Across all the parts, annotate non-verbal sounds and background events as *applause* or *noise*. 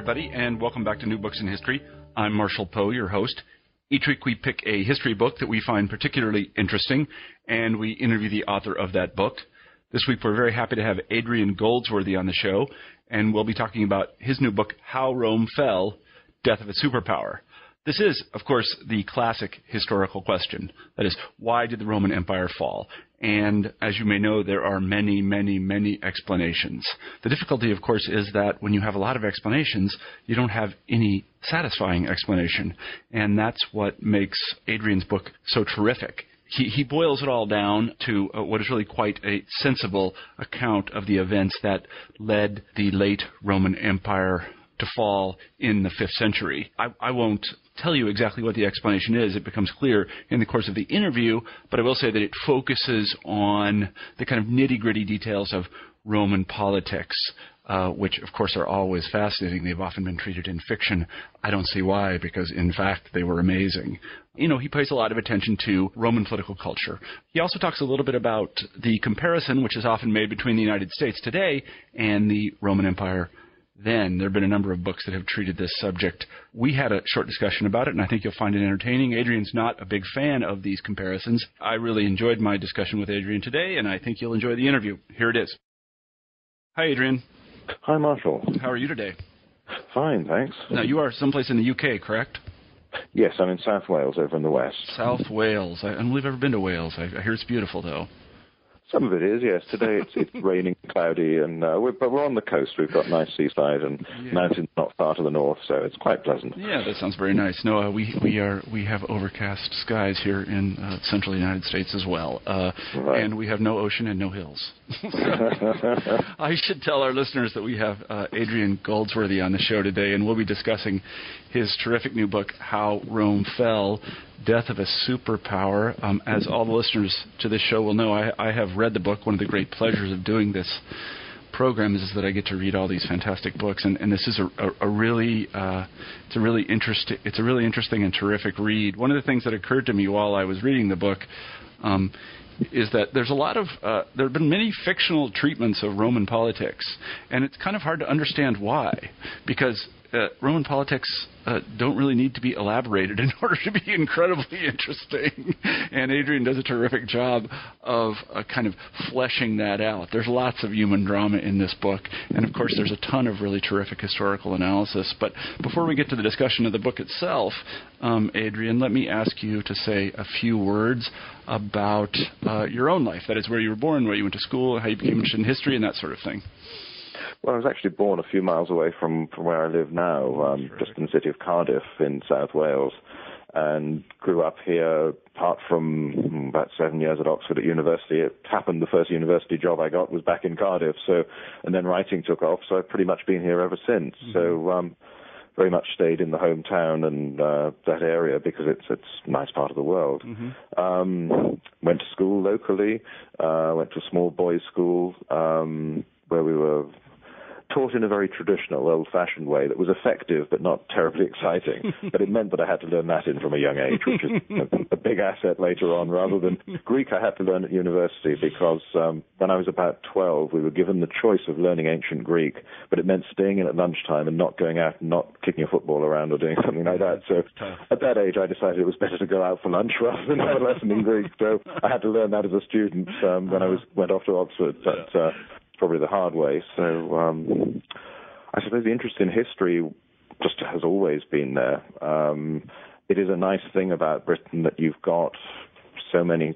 Everybody, and welcome back to New Books in History. I'm Marshall Poe, your host. Each week we pick a history book that we find particularly interesting, and we interview the author of that book. This week we're very happy to have Adrian Goldsworthy on the show, and we'll be talking about his new book, How Rome Fell Death of a Superpower. This is, of course, the classic historical question. That is, why did the Roman Empire fall? And as you may know, there are many, many, many explanations. The difficulty, of course, is that when you have a lot of explanations, you don't have any satisfying explanation. And that's what makes Adrian's book so terrific. He, he boils it all down to uh, what is really quite a sensible account of the events that led the late Roman Empire to fall in the fifth century. I, I won't tell you exactly what the explanation is. It becomes clear in the course of the interview, but I will say that it focuses on the kind of nitty gritty details of Roman politics. Uh, which of course are always fascinating. They've often been treated in fiction. I don't see why, because in fact they were amazing. You know, he pays a lot of attention to Roman political culture. He also talks a little bit about the comparison, which is often made between the United States today and the Roman Empire then. There have been a number of books that have treated this subject. We had a short discussion about it, and I think you'll find it entertaining. Adrian's not a big fan of these comparisons. I really enjoyed my discussion with Adrian today, and I think you'll enjoy the interview. Here it is. Hi, Adrian. Hi, Marshall. How are you today? Fine, thanks. Now, you are someplace in the UK, correct? Yes, I'm in South Wales, over in the west. South Wales. I, I don't believe I've ever been to Wales. I, I hear it's beautiful, though. Some of it is, yes. Today it's, it's *laughs* raining, cloudy, and uh, we're, but we're on the coast. We've got nice seaside and Yeah. mountains not far to the north, so it's quite pleasant. Yeah, that sounds very nice. No, uh, we we are we have overcast skies here in uh, central United States as well, uh, Right. and we have no ocean and no hills. *laughs* *laughs* I should tell our listeners that we have uh, Adrian Goldsworthy on the show today, and we'll be discussing his terrific new book, How Rome Fell. Death of a Superpower. Um, as all the listeners to this show will know, I, I have read the book. One of the great pleasures of doing this program is that I get to read all these fantastic books, and, and this is a, a, a really uh, it's a really interesting it's a really interesting and terrific read. One of the things that occurred to me while I was reading the book um, is that there's a lot of uh, there have been many fictional treatments of Roman politics, and it's kind of hard to understand why, because uh, Roman politics uh, don't really need to be elaborated in *laughs* order to be incredibly interesting. and Adrian does a terrific job of uh, kind of fleshing that out. There's lots of human drama in this book, and of course, there's a ton of really terrific historical analysis. But before we get to the discussion of the book itself, um, Adrian, let me ask you to say a few words about uh, your own life. That is, where you were born, where you went to school, how you became interested in history, and that sort of thing. Well, I was actually born a few miles away from, from where I live now, um, just in the city of Cardiff in South Wales, and grew up here. Apart from mm, about seven years at Oxford at university, it happened the first university job I got was back in Cardiff. So, and then writing took off. So I've pretty much been here ever since. So. Um, very much stayed in the hometown and uh, that area because it's it's a nice part of the world. Mm-hmm. Um, went to school locally. Uh, went to a small boys' school um, where we were taught in a very traditional, old-fashioned way that was effective but not terribly exciting. *laughs* but it meant that I had to learn Latin from a young age, which is *laughs* a, a big asset later on. Rather than Greek, I had to learn at university because um, when I was about 12, we were given the choice of learning ancient Greek, but it meant staying in at lunchtime and not going out and not kicking a football around or doing *laughs* something like that. So at that age, I decided it was better to go out for lunch rather than have a lesson in Greek. So I had to learn that as a student um, when I was went off to Oxford. But uh, probably the hard way. So um, I suppose the interest in history just has always been there. Um, it is a nice thing about Britain that you've got so many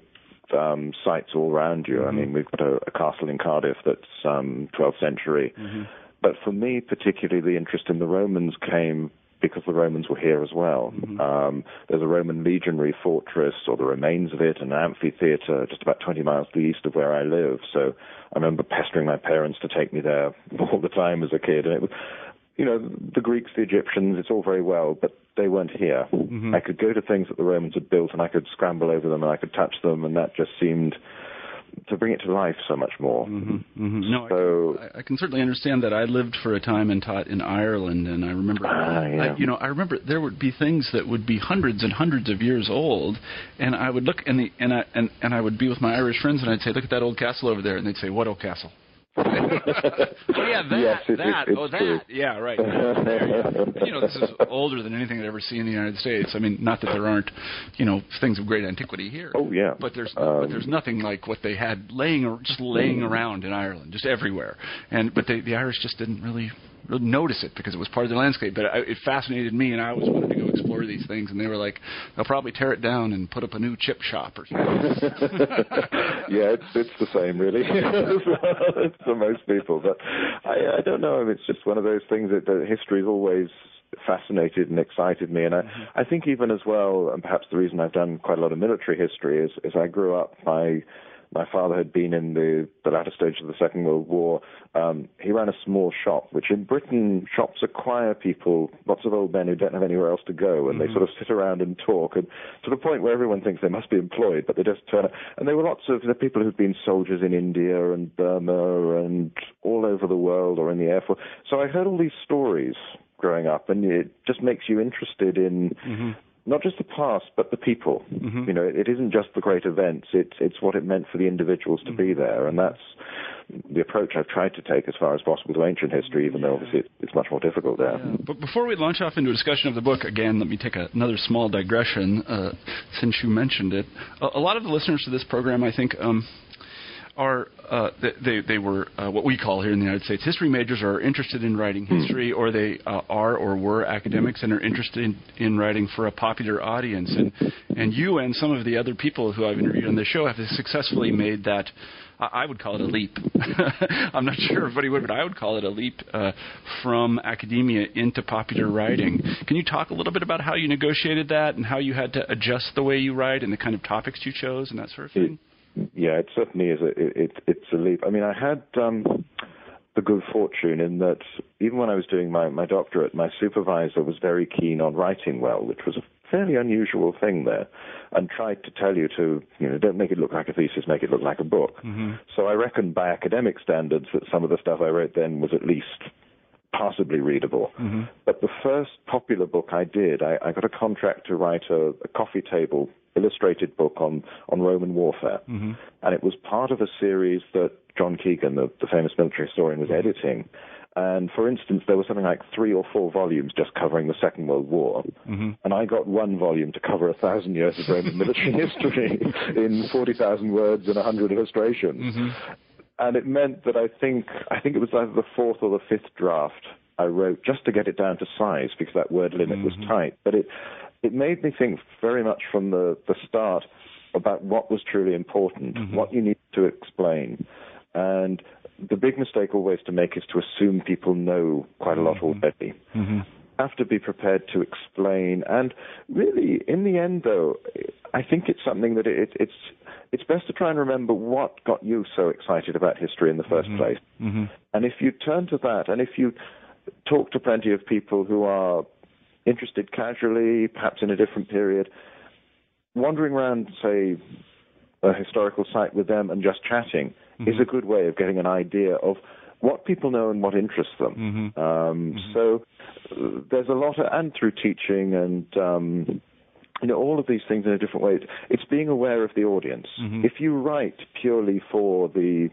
um, sites all around you. I mean, we've got a, a, castle in Cardiff that's um, 12th century. Mm-hmm. But for me, particularly, the interest in the Romans came because the Romans were here as well. Mm-hmm. Um, there's a Roman legionary fortress, or the remains of it, and an amphitheater just about 20 miles to the east of where I live. So I remember pestering my parents to take me there *laughs* all the time as a kid, and it was. You know, the Greeks, the Egyptians, it's all very well, but they weren't here. Mm-hmm. I could go to things that the Romans had built and I could scramble over them and I could touch them, and that just seemed to bring it to life so much more. Mm-hmm, mm-hmm. No, so, I, I, can certainly understand that. I lived for a time and taught in Ireland, and I remember, uh, yeah. I, you know, I remember there would be things that would be hundreds and hundreds of years old, and I would look and the and I and, and I would be with my Irish friends, and I'd say, "Look at that old castle over there," and they'd say, "What old castle?" Oh yeah, *laughs* that, yes, it, that, it, oh that, true. yeah, right. you, know, this is older than anything I'd ever seen in the United States. I mean, not that there aren't, you know, things of great antiquity here. Oh yeah. But there's um, but there's nothing like what they had laying just laying around in Ireland, just everywhere. And but they, the Irish just didn't really really notice it because it was part of the landscape. But I, it fascinated me, and I always wanted to go explore these things. And they were like, they'll probably tear it down and put up a new chip shop or something. *laughs* yeah, it's it's the same really *laughs* for most people. But I, I don't know. It's just one of those things that, that history's always fascinated and excited me. And I, mm-hmm. I think even as well, and perhaps the reason I've done quite a lot of military history is, is I grew up, my my father had been in the, the latter stage of the Second World War. Um, he ran a small shop, which in Britain, shops acquire people, lots of old men who don't have anywhere else to go, and mm-hmm. they sort of sit around and talk, and to the point where everyone thinks they must be employed, but they just turn up. And there were lots of the people who'd been soldiers in India and Burma and all over the world or in the Air Force. So I heard all these stories growing up, and it just makes you interested in mm-hmm not just the past, but the people. Mm-hmm. You know, it, isn't just the great events; it's it's what it meant for the individuals to mm-hmm. be there, and that's the approach I've tried to take as far as possible to ancient history, even though obviously it's much more difficult there. Yeah. But before we launch off into a discussion of the book, again, let me take a, another small digression uh, since you mentioned it. A, a, lot of the listeners to this program, I think. Um, are uh, they they were uh, what we call here in the United States history majors are interested in writing hmm. history, or they uh, are or were academics and are interested in, in writing for a popular audience. And and you and some of the other people who I've interviewed on the show have successfully made that. I would call it a leap. *laughs* I'm not sure everybody would, but I would call it a leap uh, from academia into popular writing. Can you talk a little bit about how you negotiated that and how you had to adjust the way you write and the kind of topics you chose and that sort of thing? Yeah, it certainly is. A, it, it's a leap. I mean, I had um, the good fortune in that even when I was doing my, my doctorate, my supervisor was very keen on writing well, which was a fairly unusual thing there, and tried to tell you to, you know, don't make it look like a thesis, make it look like a book. Mm-hmm. So I reckon by academic standards that some of the stuff I wrote then was at least passably readable. Mm-hmm. But the first popular book I did, I, I got a contract to write a, a coffee table illustrated book on, on Roman warfare. Mm-hmm. And it was part of a series that John Keegan, the, the famous military historian, was editing. And for instance, there was something like three or four volumes just covering the Second World War. Mm-hmm. And I got one volume to cover a thousand years of Roman military *laughs* history in 40,000 words and 100 illustrations. Mm-hmm. And it meant that I think, I think it was either the fourth or the fifth draft I wrote just to get it down to size because that word limit was mm-hmm. tight. But it, it made me think very much from the, the start about what was truly important, mm-hmm. what you need to explain. And the big mistake always to make is to assume people know quite a lot mm-hmm. already. Mm-hmm. Have to be prepared to explain, and really, in the end, though, I think it's something that it, it's it's best to try and remember what got you so excited about history in the 1st mm-hmm. place. Mm-hmm. And if you turn to that, and if you talk to plenty of people who are interested casually, perhaps in a different period. Wandering around, say, a historical site with them and just chatting mm-hmm. is a good way of getting an idea of what people know and what interests them. Mm-hmm. Um, mm-hmm. So uh, there's a lot, of, and through teaching and um, you know all of these things in a different way. It's being aware of the audience. Mm-hmm. If you write purely for the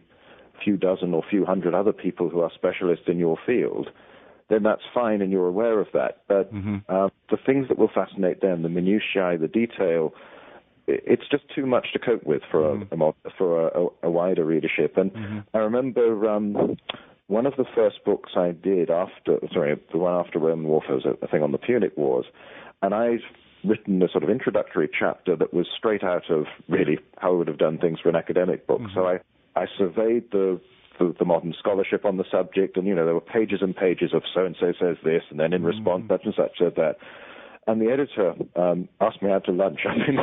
few dozen or few hundred other people who are specialists in your field, then that's fine and you're aware of that. But mm-hmm. uh, the things that will fascinate them, the minutiae, the detail, it's just too much to cope with for mm-hmm. a, for a, a, wider readership. And mm-hmm. I remember um, one of the first books I did after, sorry, the one after Roman warfare was a, a thing on the Punic Wars, and I'd written a sort of introductory chapter that was straight out of really how I would have done things for an academic book. Mm-hmm. So I I surveyed the, the, the modern scholarship on the subject, and you know there were pages and pages of so and so says this, and then in response mm-hmm. such and such said that. And the editor um, asked me out to lunch. *laughs* I mean,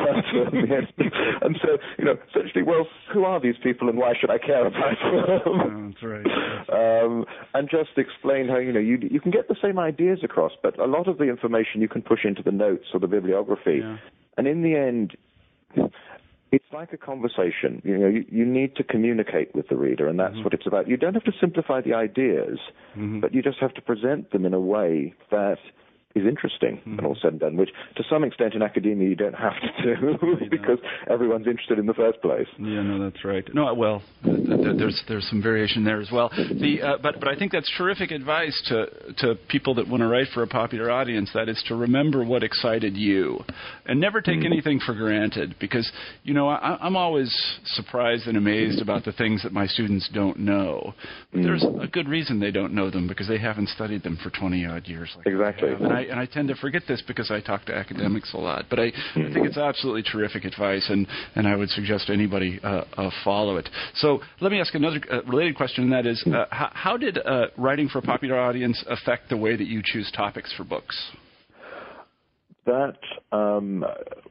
and so you know, essentially, well, who are these people, and why should I care about them? that's right. *laughs* Um, and just explain how you know you you can get the same ideas across, but a lot of the information you can push into the notes or the bibliography, yeah. and in the end it's like a conversation. You know, you, you, need to communicate with the reader, and that's mm-hmm. what it's about. You don't have to simplify the ideas, mm-hmm. but you just have to present them in a way that is interesting mm-hmm. and all said and done, which to some extent in academia you don't have to do *laughs* because everyone's interested in the first place. Yeah, no, that's right. No, well, there's there's some variation there as well. The uh, but but I think that's terrific advice to to people that want to write for a popular audience. That is to remember what excited you, and never take mm-hmm. anything for granted. Because you know I, I'm always surprised and amazed about the things that my students don't know. But there's mm. a good reason they don't know them because they haven't studied them for 20 odd years. Like exactly. And I, and I tend to forget this because I talk to academics a lot. But I, I think it's absolutely terrific advice, and, and I would suggest anybody uh, uh, follow it. So let me ask another uh, related question, and that is, uh, how, how, did uh, writing for a popular audience affect the way that you choose topics for books? That, um,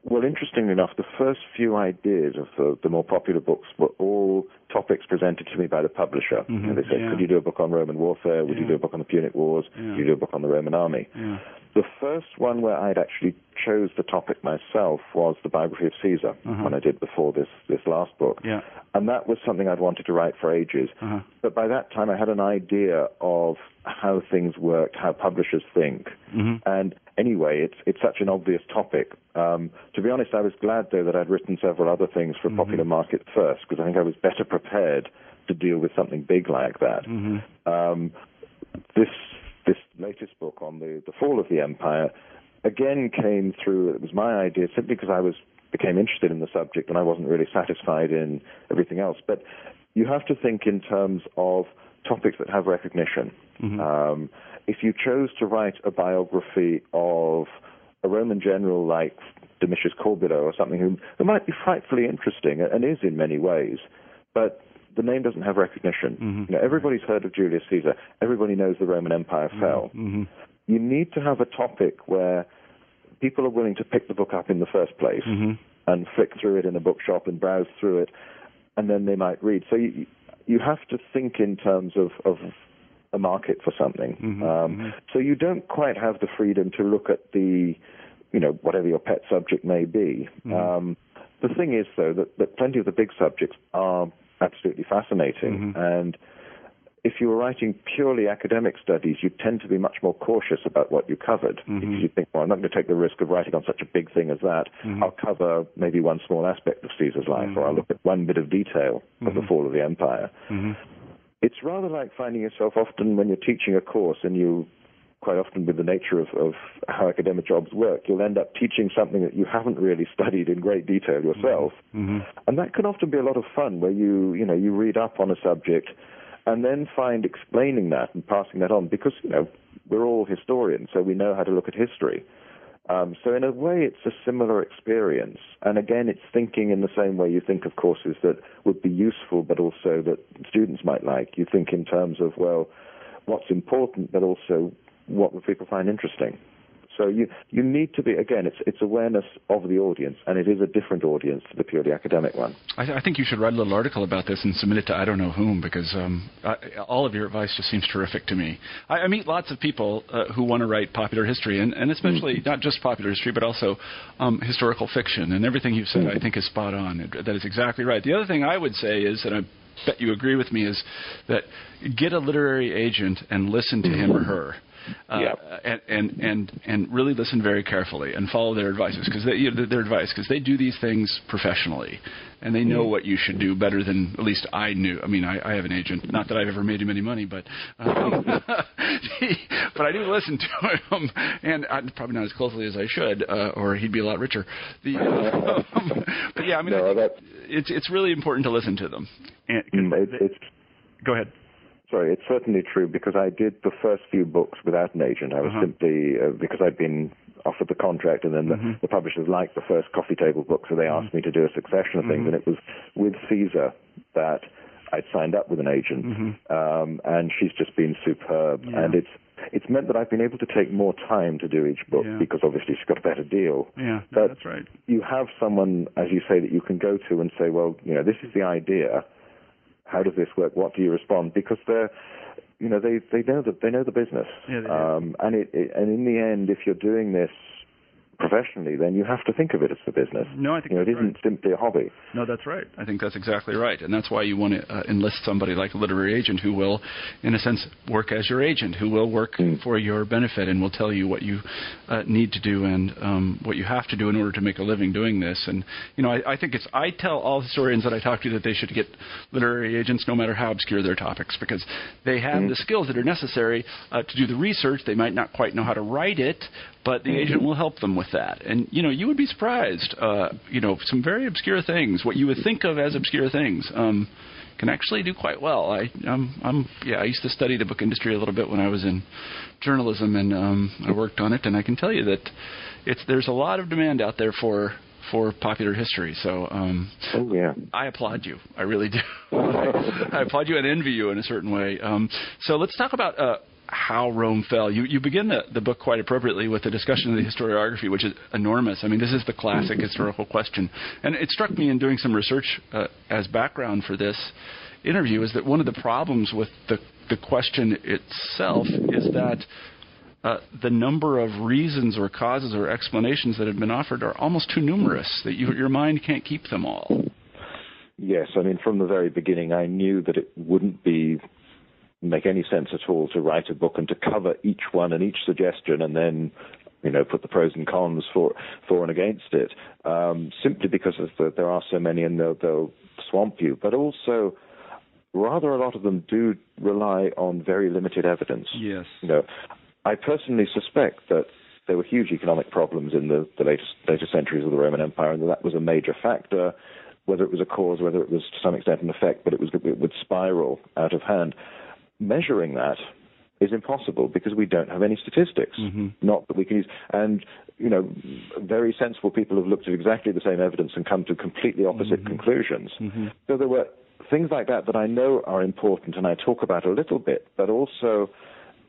well, interestingly enough, the first few ideas of the, the, more popular books were all topics presented to me by the publisher. Mm-hmm. they said, yeah. could you do a book on Roman warfare? Would yeah. you do a book on the Punic Wars? Yeah. Would you do a book on the Roman army? The first one where I'd actually chose the topic myself was the biography of Caesar, uh-huh. when I did before this, this last book. Yeah. And that was something I'd wanted to write for ages. Uh-huh. But by that time, I had an idea of how things worked, how publishers think. Mm-hmm. And anyway, it's, it's such an obvious topic. Um, to be honest, I was glad, though, that I'd written several other things for a mm-hmm. popular market first, because I think I was better prepared to deal with something big like that. Mm-hmm. Um, this this latest book on the, the fall of the empire again came through. It was my idea simply because I was became interested in the subject and I wasn't really satisfied in everything else. But you have to think in terms of topics that have recognition. Mm-hmm. Um, if you chose to write a biography of a Roman general like Domitius Corbulo or something who, who might be frightfully interesting and is in many ways, but the name doesn't have recognition. Mm-hmm. You know, everybody's heard of Julius Caesar. Everybody knows the Roman Empire mm-hmm. fell. Mm-hmm. You need to have a topic where people are willing to pick the book up in the first place mm-hmm. and flick through it in a bookshop and browse through it, and then they might read. So you you have to think in terms of of a market for something. Mm-hmm. Um, mm-hmm. so you don't quite have the freedom to look at the you know whatever your pet subject may be. Um, the thing is, though, that, that plenty of the big subjects are absolutely fascinating. Mm-hmm. And if you were writing purely academic studies, you tend to be much more cautious about what you covered. Mm-hmm. Because you think, well, I'm not going to take the risk of writing on such a big thing as that. Mm-hmm. I'll cover maybe one small aspect of Caesar's life, or I'll mm-hmm. look at one bit of detail of the mm-hmm. fall of the empire. Mm-hmm. It's rather like finding yourself often when you're teaching a course and you quite often with the nature of, of how academic jobs work, you'll end up teaching something that you haven't really *laughs* studied in great detail yourself. Mm-hmm. And that can often be a lot of fun where you, you know, you read up on a subject and then find explaining that and passing that on because, you know, we're all historians, so we know how to look at history. Um, so in a way, it's a similar experience. And again, it's thinking in the same way you think of courses that would be useful, but also that students might like. You think in terms of, well, what's important, but also what would people find interesting? So you you need to be again. It's it's awareness of the audience, and it is a different audience to the purely academic one. I, I think you should write a little article about this and submit it to I don't know whom because um, I, all of your advice just seems terrific to me. I, I meet lots of people uh, who want to write popular history, and, and especially mm. not just popular history, but also um, historical fiction. And everything you've said, mm. I think, is spot on. That is exactly right. The other thing I would say is that I bet you agree with me is that get a literary agent and listen to him or her uh, and, and and and really listen very carefully and follow their advices because they you know, their advice because they do these things professionally and they know mm. what you should do better than at least I knew. I mean, I, I have an agent. Not that I've ever made him any money, but um, *laughs* but I do listen to him, and I, probably not as closely as I should, uh, or he'd be a lot richer. The, *laughs* um, but yeah, I mean, no, I it's it's really important to listen to them. And, mm, it's, it's, go ahead sorry, it's certainly true because I did the first few books without an agent. I was uh-huh. simply uh, because I'd been offered the contract, and then the, mm-hmm. the publishers liked the first coffee table book, so they mm-hmm. asked me to do a succession of things, mm-hmm. and it was with Caesar that I'd signed up with an agent, mm-hmm. um, and she's just been superb, yeah. and it's it's meant that I've been able to take more time to do each book yeah. because obviously she's got a better deal. Yeah, but that's right. You have someone, as you say, that you can go to and say, well, you know, this is the idea how does this work? What do you respond? Because they're, you know, they they know that they know the business. Yeah, um, and it, it and in the end, if you're doing this professionally, then you have to think of it as a business. No, I think you know, it isn't right. simply a hobby. No, that's right. I think that's exactly right, and that's why you want to uh, enlist somebody like a literary agent who will, in a sense, work as your agent, who will work mm. for your benefit and will tell you what you uh, need to do and um, what you have to do in order to make a living doing this. And you know, I, I think it's I tell all historians that I talk to that they should get literary agents, no matter how obscure their topics, because they have mm. the skills that are necessary uh, to do the research. They might not quite know how to write it, but the agent will help them with that. And you know, you would be surprised. Uh, you know, some very obscure things, what you would think of as obscure things, um, can actually do quite well. I, I'm, I'm, yeah, I used to study the book industry a little bit when I was in journalism, and um, I worked on it. And I can tell you that it's there's a lot of demand out there for for popular history. So um, oh, yeah. I applaud you. I really do. I, *laughs* I applaud you and envy you in a certain way. Um, so let's talk about uh, how Rome fell. You, you begin the, the book quite appropriately with a discussion of the historiography, which is enormous. I mean, this is the classic historical question. And it struck me in doing some research uh, as background for this interview is that one of the problems with the, the question itself is that uh, the number of reasons or causes or explanations that have been offered are almost too numerous that you, your mind can't keep them all. Yes, I mean, from the very beginning, I knew that it wouldn't be make any sense at all to write a book and to cover each one and each suggestion and then you know put the pros and cons for for and against it um, simply because the, there are so many and they'll, they'll swamp you. But also rather a lot of them do rely on very limited evidence. Yes. You know I personally suspect that there were huge economic problems in the, the latest later centuries of the Roman Empire, and that, that was a major factor. Whether it was a cause, whether it was to some extent an effect, but it was it would spiral out of hand measuring that is impossible because we don't have any statistics. Mm-hmm. Not that we can use. And, you know, very sensible people have looked at exactly the same evidence and come to completely opposite mm-hmm. conclusions. Mm-hmm. So there were things like that that I know are important and I talk about a little bit, but also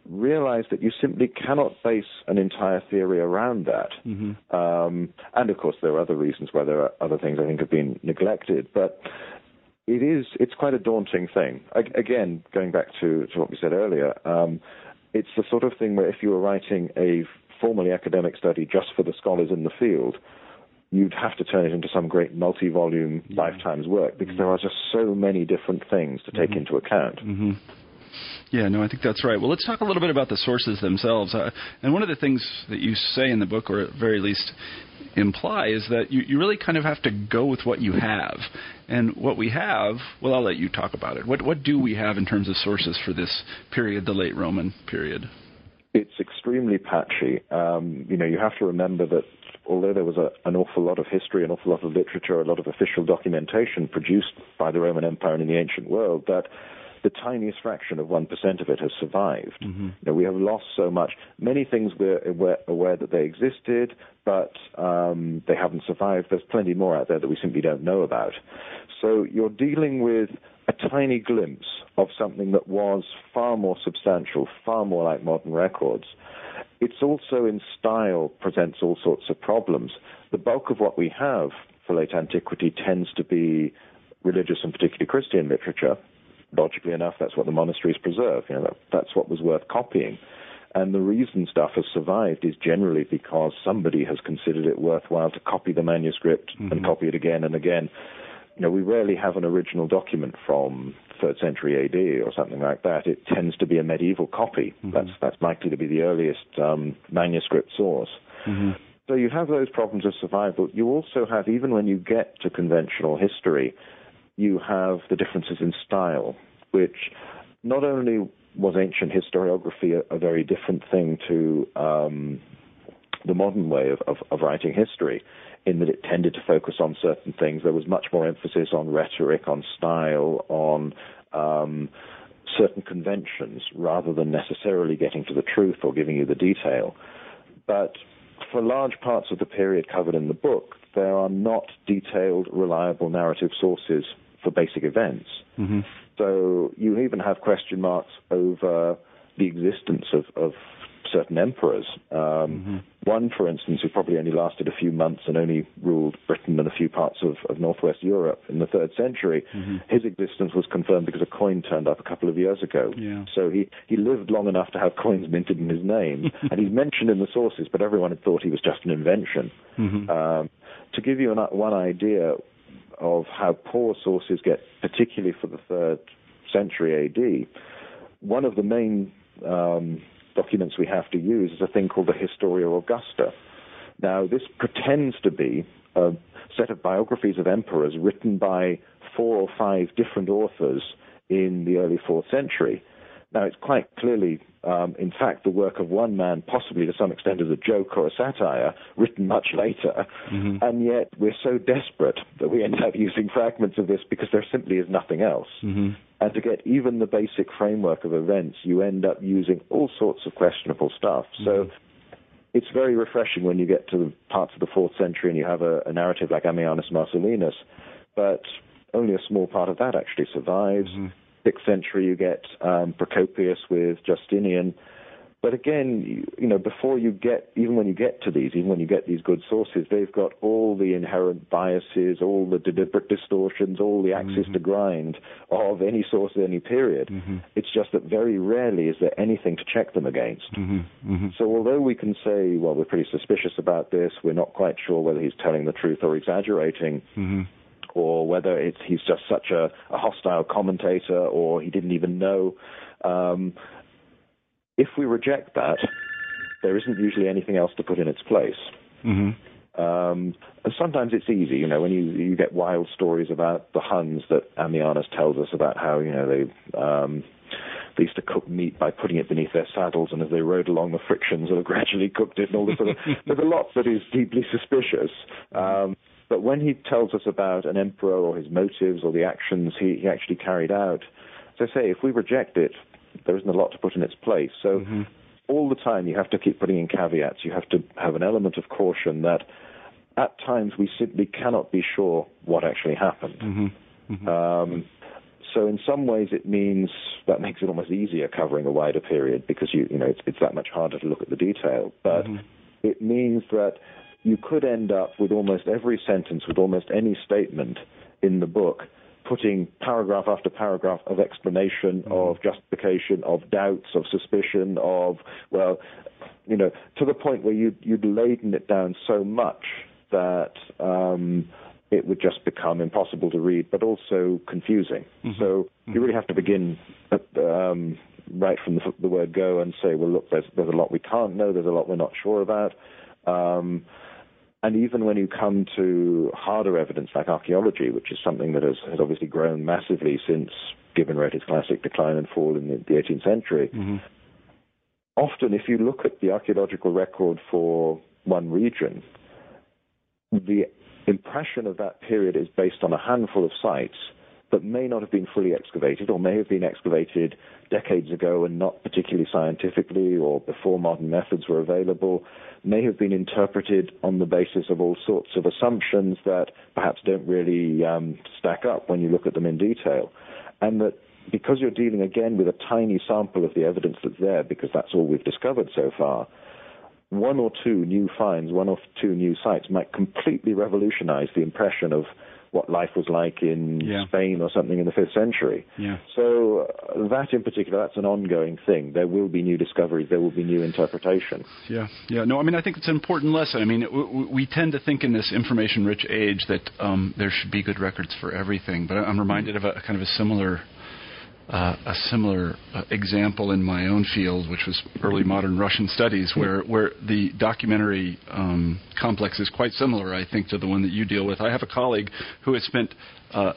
realize that you simply cannot base an entire theory around that. Mm-hmm. Um, and of course, there are other reasons why there are other things I think have been neglected. But it is it's quite a daunting thing. Again, going back to, to what we said earlier, um, it's the sort of thing where if you were writing a formally academic study just for the scholars in the field, you'd have to turn it into some great multi-volume yeah. lifetime's work because there are just so many different things to take mm-hmm. into account. Mm-hmm. Yeah, no, I think that's right. Well, let's talk a little bit about the sources themselves. Uh, and one of the things that you say in the book, or at very least imply, is that you, you really kind of have to go with what you have. And what we have, well, I'll let you talk about it. What, what do we have in terms of sources for this period, the late Roman period? It's extremely patchy. Um, you know, you have to remember that although there was a, an awful lot of history, an awful lot of literature, a lot of official documentation produced by the Roman Empire and in the ancient world, that the tiniest fraction of 1% of it has survived. Mm-hmm. You know, we have lost so much. Many things we're aware, aware that they existed, but um, they haven't survived. There's plenty more out there that we simply don't know about. So you're dealing with a tiny glimpse of something that was far more substantial, far more like modern records. it's also in style presents all sorts of problems. The bulk of what we have for late antiquity tends to be religious and particularly Christian literature. Logically enough, that's what the monasteries preserve. You know, that, that's what was worth copying. And the reason stuff has survived is generally because somebody has considered it worthwhile to copy the manuscript mm-hmm. and copy it again and again. You know, we rarely have an original document from third century AD or something like that. It tends to be a medieval copy. Mm-hmm. That's that's likely to be the earliest um, manuscript source. Mm-hmm. So you have those problems of survival. You also have, even when you get to conventional history, you have the differences in style, which not only was ancient historiography a, a very different thing to um, the modern way of, of, of, writing history, in that it tended to focus on certain things. There was much more emphasis on rhetoric, on style, on um, certain conventions, rather than necessarily getting to the truth or giving you the detail. But for large parts of the period covered in the book, there are not detailed, reliable narrative sources for basic events. Mm-hmm. So you even have question marks over the existence of, of certain emperors. Um, mm-hmm. One, for instance, who probably only lasted a few months and only ruled Britain and a few parts of, of northwest Europe in the third century, mm-hmm. his existence was confirmed because a coin turned up a couple of years ago. Yeah. So he, he lived long enough to have coins minted in his name, *laughs* and he's mentioned in the sources, but everyone had thought he was just an invention. Mm-hmm. Um, to give you an, one idea, of how poor sources get, particularly for the third century AD, one of the main um, documents we have to use is a thing called the Historia Augusta. Now, this pretends to be a set of biographies of emperors written by four or five different authors in the early fourth century. Now, it's quite clearly, um, in fact, the work of one man, possibly to some extent as a joke or a satire, written much later. Mm-hmm. And yet, we're so desperate that we end up *laughs* using fragments of this because there simply is nothing else. Mm-hmm. And to get even the basic framework of events, you end up using all sorts of questionable stuff. Mm-hmm. So it's very refreshing when you get to the parts of the fourth century and you have a, a narrative like Ammianus Marcellinus, but only a small part of that actually survives. Mm-hmm sixth century, you get um, Procopius with Justinian. But again, you, you, know, before you get, even when you get to these, even when you get these good sources, they've got all the inherent biases, all the deliberate distortions, all the axes mm-hmm. to grind of any source at any period. Mm-hmm. It's just that very rarely is there anything to check them against. Mm-hmm. mm-hmm. So although we can say, well, we're pretty suspicious about this, we're not quite sure whether he's telling the truth or exaggerating, mm-hmm or whether it's he's just such a, a hostile commentator or he didn't even know. Um, if we reject that, there isn't usually anything else to put in its place. Mm-hmm. Um, and sometimes it's easy, you know, when you you get wild stories about the Huns that Ammianus tells us about how you know they um, they used to cook meat by putting it beneath their saddles, and as they rode along, the frictions sort of *laughs* gradually cooked it, and all this sort of. there's a lot that is deeply suspicious. Um, but when he tells us about an emperor or his motives or the actions he, he actually carried out, as I say, if we reject it, there isn't a lot to put in its place. So mm-hmm. all the time you have to keep putting in caveats. You have to have an element of caution that at times we simply cannot be sure what actually happened. Mm-hmm. Mm-hmm. Um, so in some ways it means that makes it almost easier covering a wider period because you you know it's, it's that much harder to look at the detail. But mm-hmm. it means that you could end up with almost every sentence, with almost any statement in the book, putting paragraph after paragraph of explanation, mm-hmm. of justification, of doubts, of suspicion, of, well, you know, to the point where you'd, you'd laden it down so much that um, it would just become impossible to read, but also confusing. Mm-hmm. So mm-hmm. you really have to begin at, um, right from the, the, word go and say, well, look, there's, there's a lot we can't know, there's a lot we're not sure about. Um, and even when you come to harder evidence like archaeology, which is something that has, has obviously grown massively since Gibbon wrote his classic Decline and Fall in the, the 18th century, mm-hmm. often if you look at the archaeological record for one region, the impression of that period is based on a handful of sites that may not have been fully excavated or may have been excavated decades ago and not particularly scientifically or before modern methods were available, may have been interpreted on the basis of all sorts of assumptions that perhaps don't really um, stack up when you look at them in detail. And that because you're dealing again with a tiny sample of the evidence that's there, because that's all we've discovered so far, one or two new finds, one or two new sites might completely revolutionize the impression of what life was like in Yeah. Spain or something in the fifth century. Yeah. So uh, that in particular, that's an ongoing thing. There will be new discoveries. There will be new interpretation. Yeah, yeah. No, I mean, I think it's an important lesson. I mean, we tend to think in this information-rich age that um, there should be good records for everything, but I'm reminded of a kind of a similar. Uh, a similar uh, example in my own field, which was early modern Russian studies, where, where the documentary um, complex is quite similar, I think, to the one that you deal with. I have a colleague who has spent uh,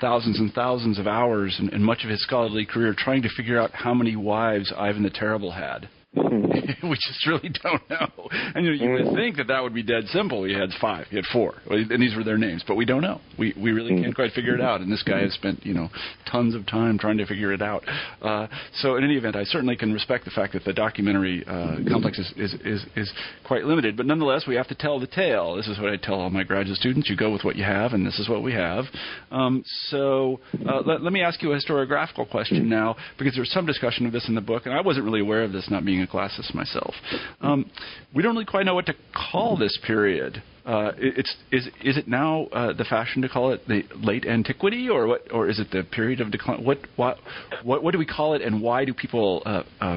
thousands and thousands of hours and, and much of his scholarly career trying to figure out how many wives Ivan the Terrible had. *laughs* we just really don't know. And you, know, you would think that that would be dead simple. He had five, he had four, and these were their names, but we don't know. We we really can't quite figure it out. And this guy has spent you know tons of time trying to figure it out. Uh, so in any event, I certainly can respect the fact that the documentary uh, complex is, is is is quite limited. But nonetheless, we have to tell the tale. This is what I tell all my graduate students: you go with what you have, and this is what we have. Um, so uh, let, let me ask you a historiographical question now, because there's some discussion of this in the book, and I wasn't really aware of this, not being a classist myself. Um, we don't really quite know what to call this period. Uh, it's is is it now uh, the fashion to call it the late antiquity, or what, or is it the period of decline? What what what, what do we call it, and why do people uh, uh,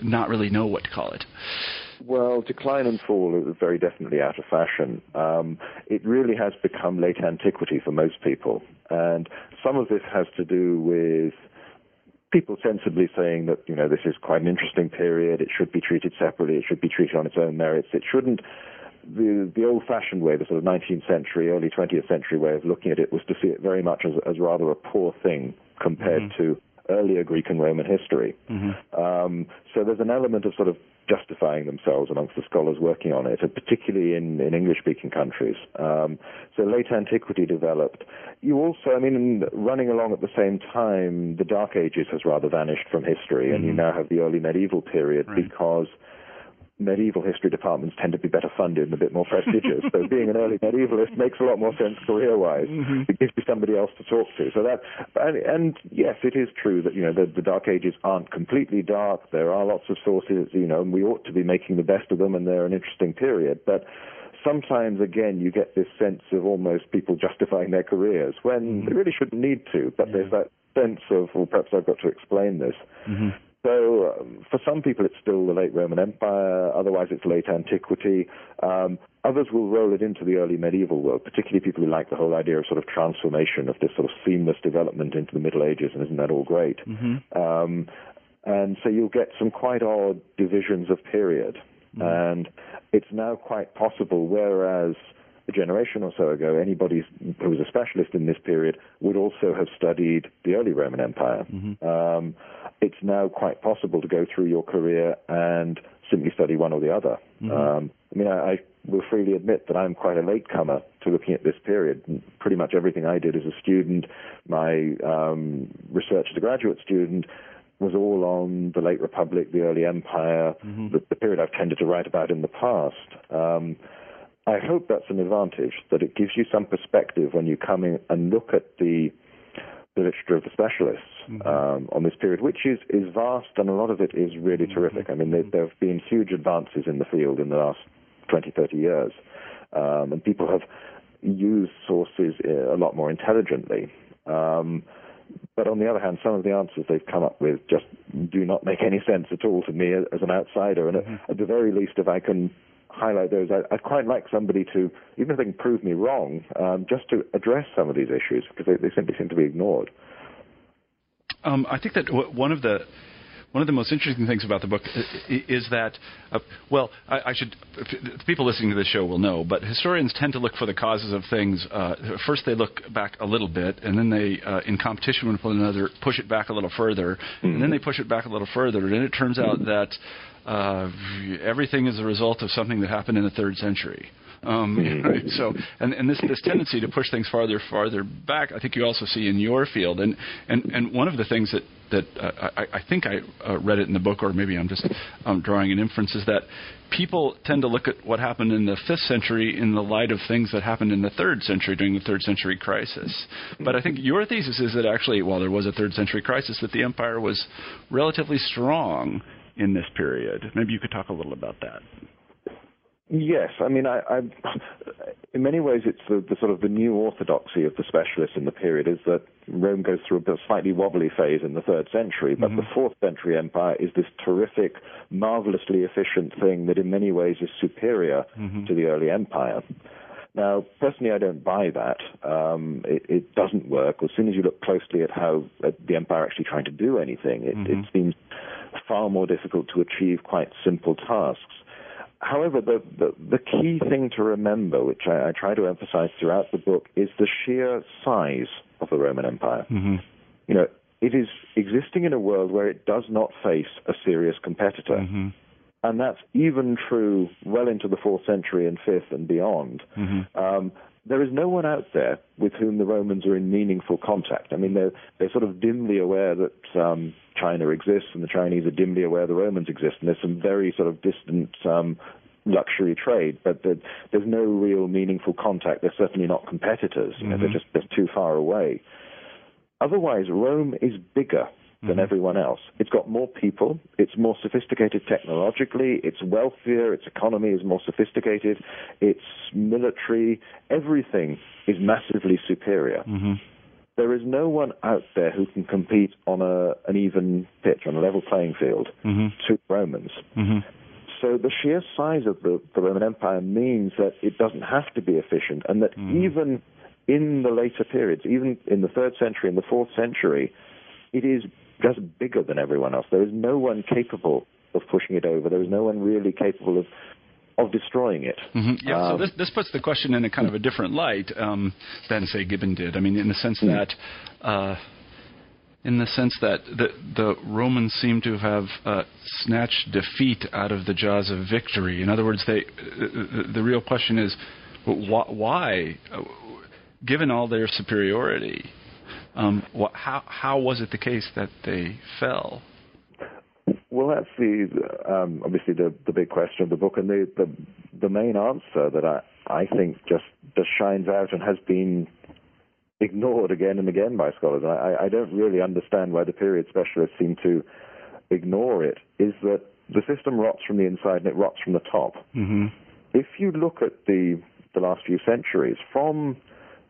not really know what to call it? Well, decline and fall is very definitely out of fashion. Um, it really has become late antiquity for most people, and some of this has to do with people sensibly saying that you know this is quite an interesting period. It should be treated separately. It should be treated on its own merits. It shouldn't. The the old-fashioned way, the sort of 19th century, early 20th century way of looking at it was to see it very much as as rather a poor thing compared to earlier Greek and Roman history. Um, so there's an element of sort of justifying themselves amongst the scholars working on it, and particularly in, in English-speaking countries. Um, so late antiquity developed. You also, I mean, running along at the same time, the Dark Ages has rather vanished from history, and you now have the early medieval period because medieval history departments tend to be better funded and a bit more prestigious. so *laughs* being an early medievalist makes a lot more sense career-wise. Mm-hmm. It gives you somebody else to talk to. So that, and, and yes, it is true that you know the, the Dark Ages aren't completely dark. There are lots of sources, you know, and we ought to be making the best of them, and they're an interesting period. But sometimes again you get this sense of almost people justifying their careers when they mm-hmm. really shouldn't need to. But there's that sense of, well, perhaps I've got to explain this. Mm-hmm. So um, for some people, it's still the late Roman Empire. Otherwise, it's late antiquity. Um, others will roll it into the early medieval world, particularly people who like the whole idea of sort of transformation of this sort of seamless development into the Middle Ages. And isn't that all great? Um, and so you'll get some quite odd divisions of period. And it's now quite possible, whereas a generation or so ago, anybody who was a specialist in this period would also have studied the early Roman Empire. Um, it's now quite possible to go through your career and simply study one or the other. Um, I mean, I, I will freely admit that I'm quite a latecomer to looking at this period. Pretty much everything I did as a student, my um, research as a graduate student, was all on the late Republic, the early Empire, the, the period I've tended to write about in the past. Um, I hope that's an advantage, that it gives you some perspective when you come in and look at the, the literature of the specialists um, on this period, which is, is vast and a lot of it is really terrific. I mean, there, there have been huge advances in the field in the last 20, 30 years, um, and people have used sources uh, a lot more intelligently. Um, but on the other hand, some of the answers they've come up with just do not make any sense at all to me as an outsider. And at, at the very least, if I can highlight those, I, I'd quite like somebody to, even if they can prove me wrong, um, just to address some of these issues because they, they simply seem to be ignored. Um, I think that w- one of the one of the most interesting things about the book is that, uh, well, I, I should. People listening to this show will know, but historians tend to look for the causes of things. Uh, first, they look back a little bit, and then they, uh, in competition with one another, push it back a little further, and then they push it back a little further, and then it turns out that uh, everything is a result of something that happened in the third century. Um, *laughs* right? So, and, and this this tendency to push things farther farther back, I think you also see in your field. And and and one of the things that that uh, I, I think I uh, read it in the book, or maybe I'm just um, drawing an inference, is that people tend to look at what happened in the fifth century in the light of things that happened in the third century during the third century crisis. But I think your thesis is that actually, while there was a third century crisis, that the empire was relatively strong in this period. Maybe you could talk a little about that. Yes, I mean, I, I, in many ways, it's the, the, sort of the new orthodoxy of the specialists in the period is that Rome goes through a slightly wobbly phase in the third century, but mm-hmm. the fourth century empire is this terrific, marvelously efficient thing that in many ways is superior mm-hmm. to the early empire. Now, personally, I don't buy that. Um, it, it, doesn't work. As soon as you look closely at how uh, the empire actually trying to do anything, it, mm-hmm. it seems far more difficult to achieve quite simple tasks. However, the, the, the, key thing to remember, which I, I, try to emphasize throughout the book, is the sheer size of the Roman Empire. Mm-hmm. You know, it is existing in a world where it does not face a serious competitor. Mm-hmm. And that's even true well into the fourth century and fifth and beyond. Mm-hmm. Um, there is no one out there with whom the Romans are in meaningful contact. I mean, they're, they're sort of dimly aware that um, China exists, and the Chinese are dimly aware the Romans exist, and there's some very sort of distant um, luxury trade, but the, there's no real meaningful contact. They're certainly not competitors. You know, mm-hmm. They're just they're too far away. Otherwise, Rome is bigger than mm-hmm. everyone else. It's got more people, it's more sophisticated technologically, it's wealthier, its economy is more sophisticated, its military, everything is massively superior. Mm-hmm. There is no one out there who can compete on a, an even pitch, on a level playing field mm-hmm. to Romans. Mm-hmm. So the sheer size of the, the, Roman Empire means that it doesn't have to be efficient, and that mm-hmm. even in the later periods, even in the third century and the fourth century, it is just bigger than everyone else. There is no one capable of pushing it over. There is no one really capable of of destroying it. Mm-hmm. Yeah, um, so this, this puts the question in a kind of a different light um, than say Gibbon did. I mean, in the sense mm. that. Uh, in the sense that the, the Romans seem to have uh, snatched defeat out of the jaws of victory. In other words, they, uh, the real question is why, given all their superiority, um, what, how, how was it the case that they fell? Well, that's the um, obviously the, the big question of the book, and the, the the main answer that I I think just just shines out and has been ignored again and again by scholars. And I, I don't really understand why the period specialists seem to ignore it. Is that the system rots from the inside and it rots from the top. Mm-hmm. If you look at the the last few centuries, from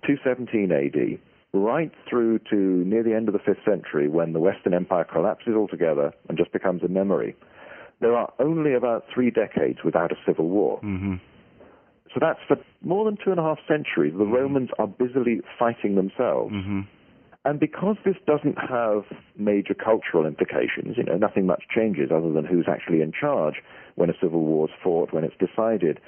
217 AD right through to near the end of the fifth century, when the Western Empire collapses altogether and just becomes a memory, there are only about three decades without a civil war. Mm-hmm. So that's for more than two and a half centuries, the mm-hmm. Romans are busily fighting themselves. Mm-hmm. And because this doesn't have major cultural implications, you know, nothing much changes other than who's actually in charge when a civil war's fought, when it's decided.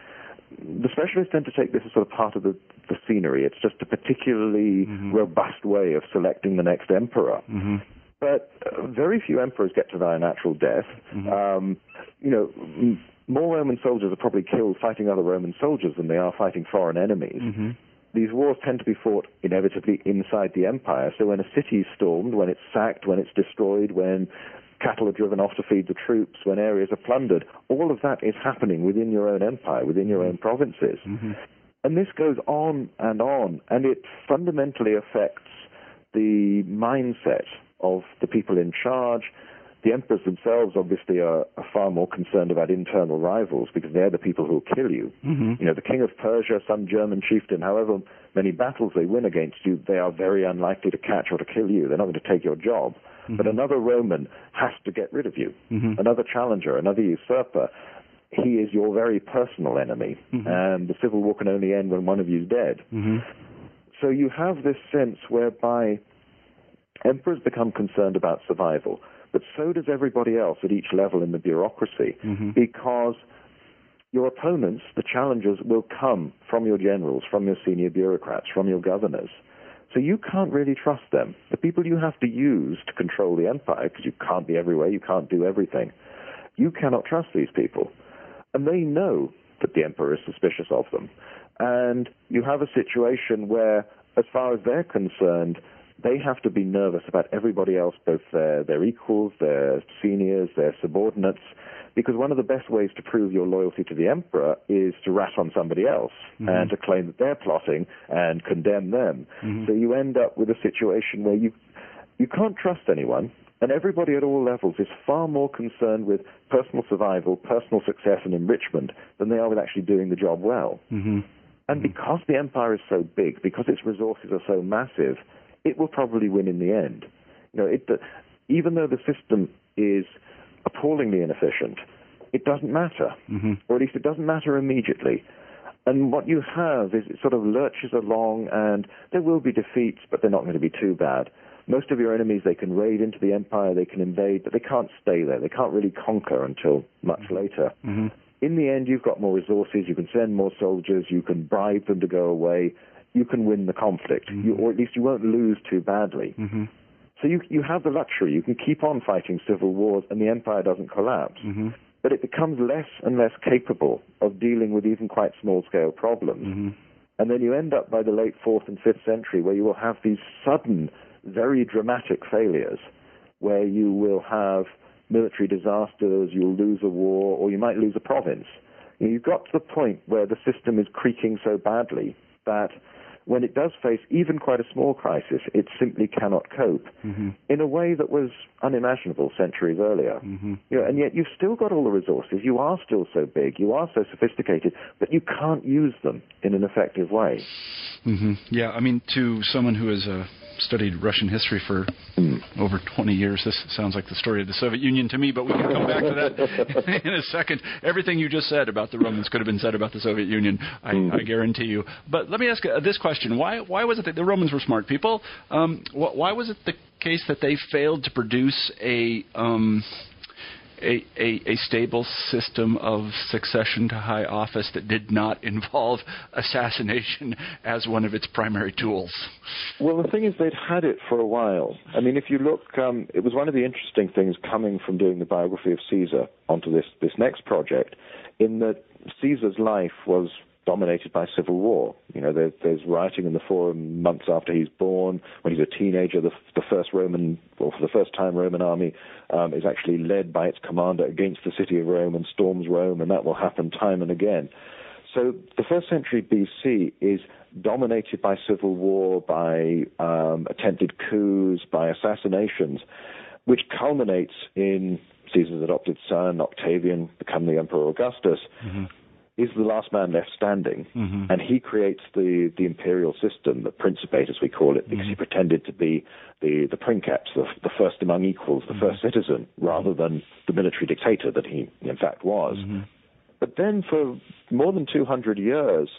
The specialists tend to take this as sort of part of the, the scenery. It's just a particularly mm-hmm. robust way of selecting the next emperor. Mm-hmm. But uh, very few emperors get to die a natural death. Mm-hmm. Um, you know, m- more Roman soldiers are probably killed fighting other Roman soldiers than they are fighting foreign enemies. Mm-hmm. These wars tend to be fought inevitably inside the empire. So when a city is stormed, when it's sacked, when it's destroyed, when cattle are driven off to feed the troops, when areas are plundered, all of that is happening within your own empire, within your own provinces. Mm-hmm. And this goes on and on, and it fundamentally affects the mindset of the people in charge, the emperors themselves obviously are, are, far more concerned about internal rivals because they're the people who will kill you. Mm-hmm. You know, the king of Persia, some German chieftain, however many battles they win against you, they are very unlikely to catch or to kill you. They're not going to take your job. Mm-hmm. But another Roman has to get rid of you. Mm-hmm. Another challenger, another usurper. He is your very personal enemy, mm-hmm. and the civil war can only end when one of you is dead. Mm-hmm. So you have this sense whereby emperors become concerned about survival but so does everybody else at each level in the bureaucracy mm-hmm. because your opponents, the challengers, will come from your generals, from your senior bureaucrats, from your governors. So you can't really trust them. The people you have to use to control the empire, because you can't be everywhere, you can't do everything, you cannot trust these people. And they know that the emperor is suspicious of them. And you have a situation where, as far as they're concerned, they have to be nervous about everybody else, both their, their equals, their seniors, their subordinates, because one of the best ways to prove your loyalty to the emperor is to rat on somebody else mm-hmm. and to claim that they're plotting and condemn them. Mm-hmm. So you end up with a situation where you you can't trust anyone And everybody at all levels is far more concerned with personal survival, personal success, and enrichment than they are with actually doing the job well. Mm-hmm. And because the empire is so big, because its resources are so massive, it will probably win in the end. You know, it, even though the system is appallingly inefficient, it doesn't matter, mm-hmm. or at least it doesn't matter immediately. And what you have is it sort of lurches along, and there will be defeats, but they're not going to be too bad. Most of your enemies, they can raid into the empire, they can invade, but they can't stay there. They can't really conquer until much later. Mm-hmm. In the end, you've got more resources, you can send more soldiers, you can bribe them to go away, you can win the conflict, Mm-hmm. you, or at least you won't lose too badly. Mm-hmm. So you, you have the luxury. You can keep on fighting civil wars and the empire doesn't collapse. Mm-hmm. But it becomes less and less capable of dealing with even quite small scale problems. Mm-hmm. And then you end up by the late 4th and 5th century where you will have these sudden, very dramatic failures where you will have military disasters, you'll lose a war, or you might lose a province. You know, You've got to the point where the system is creaking so badly that when it does face even quite a small crisis, it simply cannot cope Mm-hmm. in a way that was unimaginable centuries earlier. Mm-hmm. You know, and yet you've still got all the resources. You are still so big. You are so sophisticated, but you can't use them in an effective way. Mm-hmm. Yeah, I mean, to someone who has uh, studied Russian history for over 20 years, this sounds like the story of the Soviet Union to me, but we can come back to that *laughs* in a second. Everything you just said about the Romans could have been said about the Soviet Union, I, I guarantee you. But let me ask uh, this question. Why, why was it that the Romans were smart people? Um, wh- why was it the case that they failed to produce a... Um, a, a, a stable system of succession to high office that did not *laughs* involve assassination as one of its primary tools. Well, the thing is, they'd had it for a while. I mean, if you look, um, it was one of the interesting things coming from doing the biography of Caesar onto this, this next project, in that Caesar's life was dominated by civil war. You know, there, there's rioting in the Forum months after he's born. When he's a teenager, the, the first Roman, or for the first time, Roman army um, is actually led by its commander against the city of Rome and storms Rome, and that will happen time and again. So the first century BC is dominated by civil war, by um, attempted coups, by assassinations, which culminates in Caesar's adopted son, Octavian, become the Emperor Augustus, is the last man left standing. Mm-hmm. And he creates the, the imperial system, the Principate, as we call it, because he mm-hmm. pretended to be the, the princeps, the, the first among equals, the mm-hmm. first citizen, rather than the military dictator that he, in fact, was. But then for more than 200 years,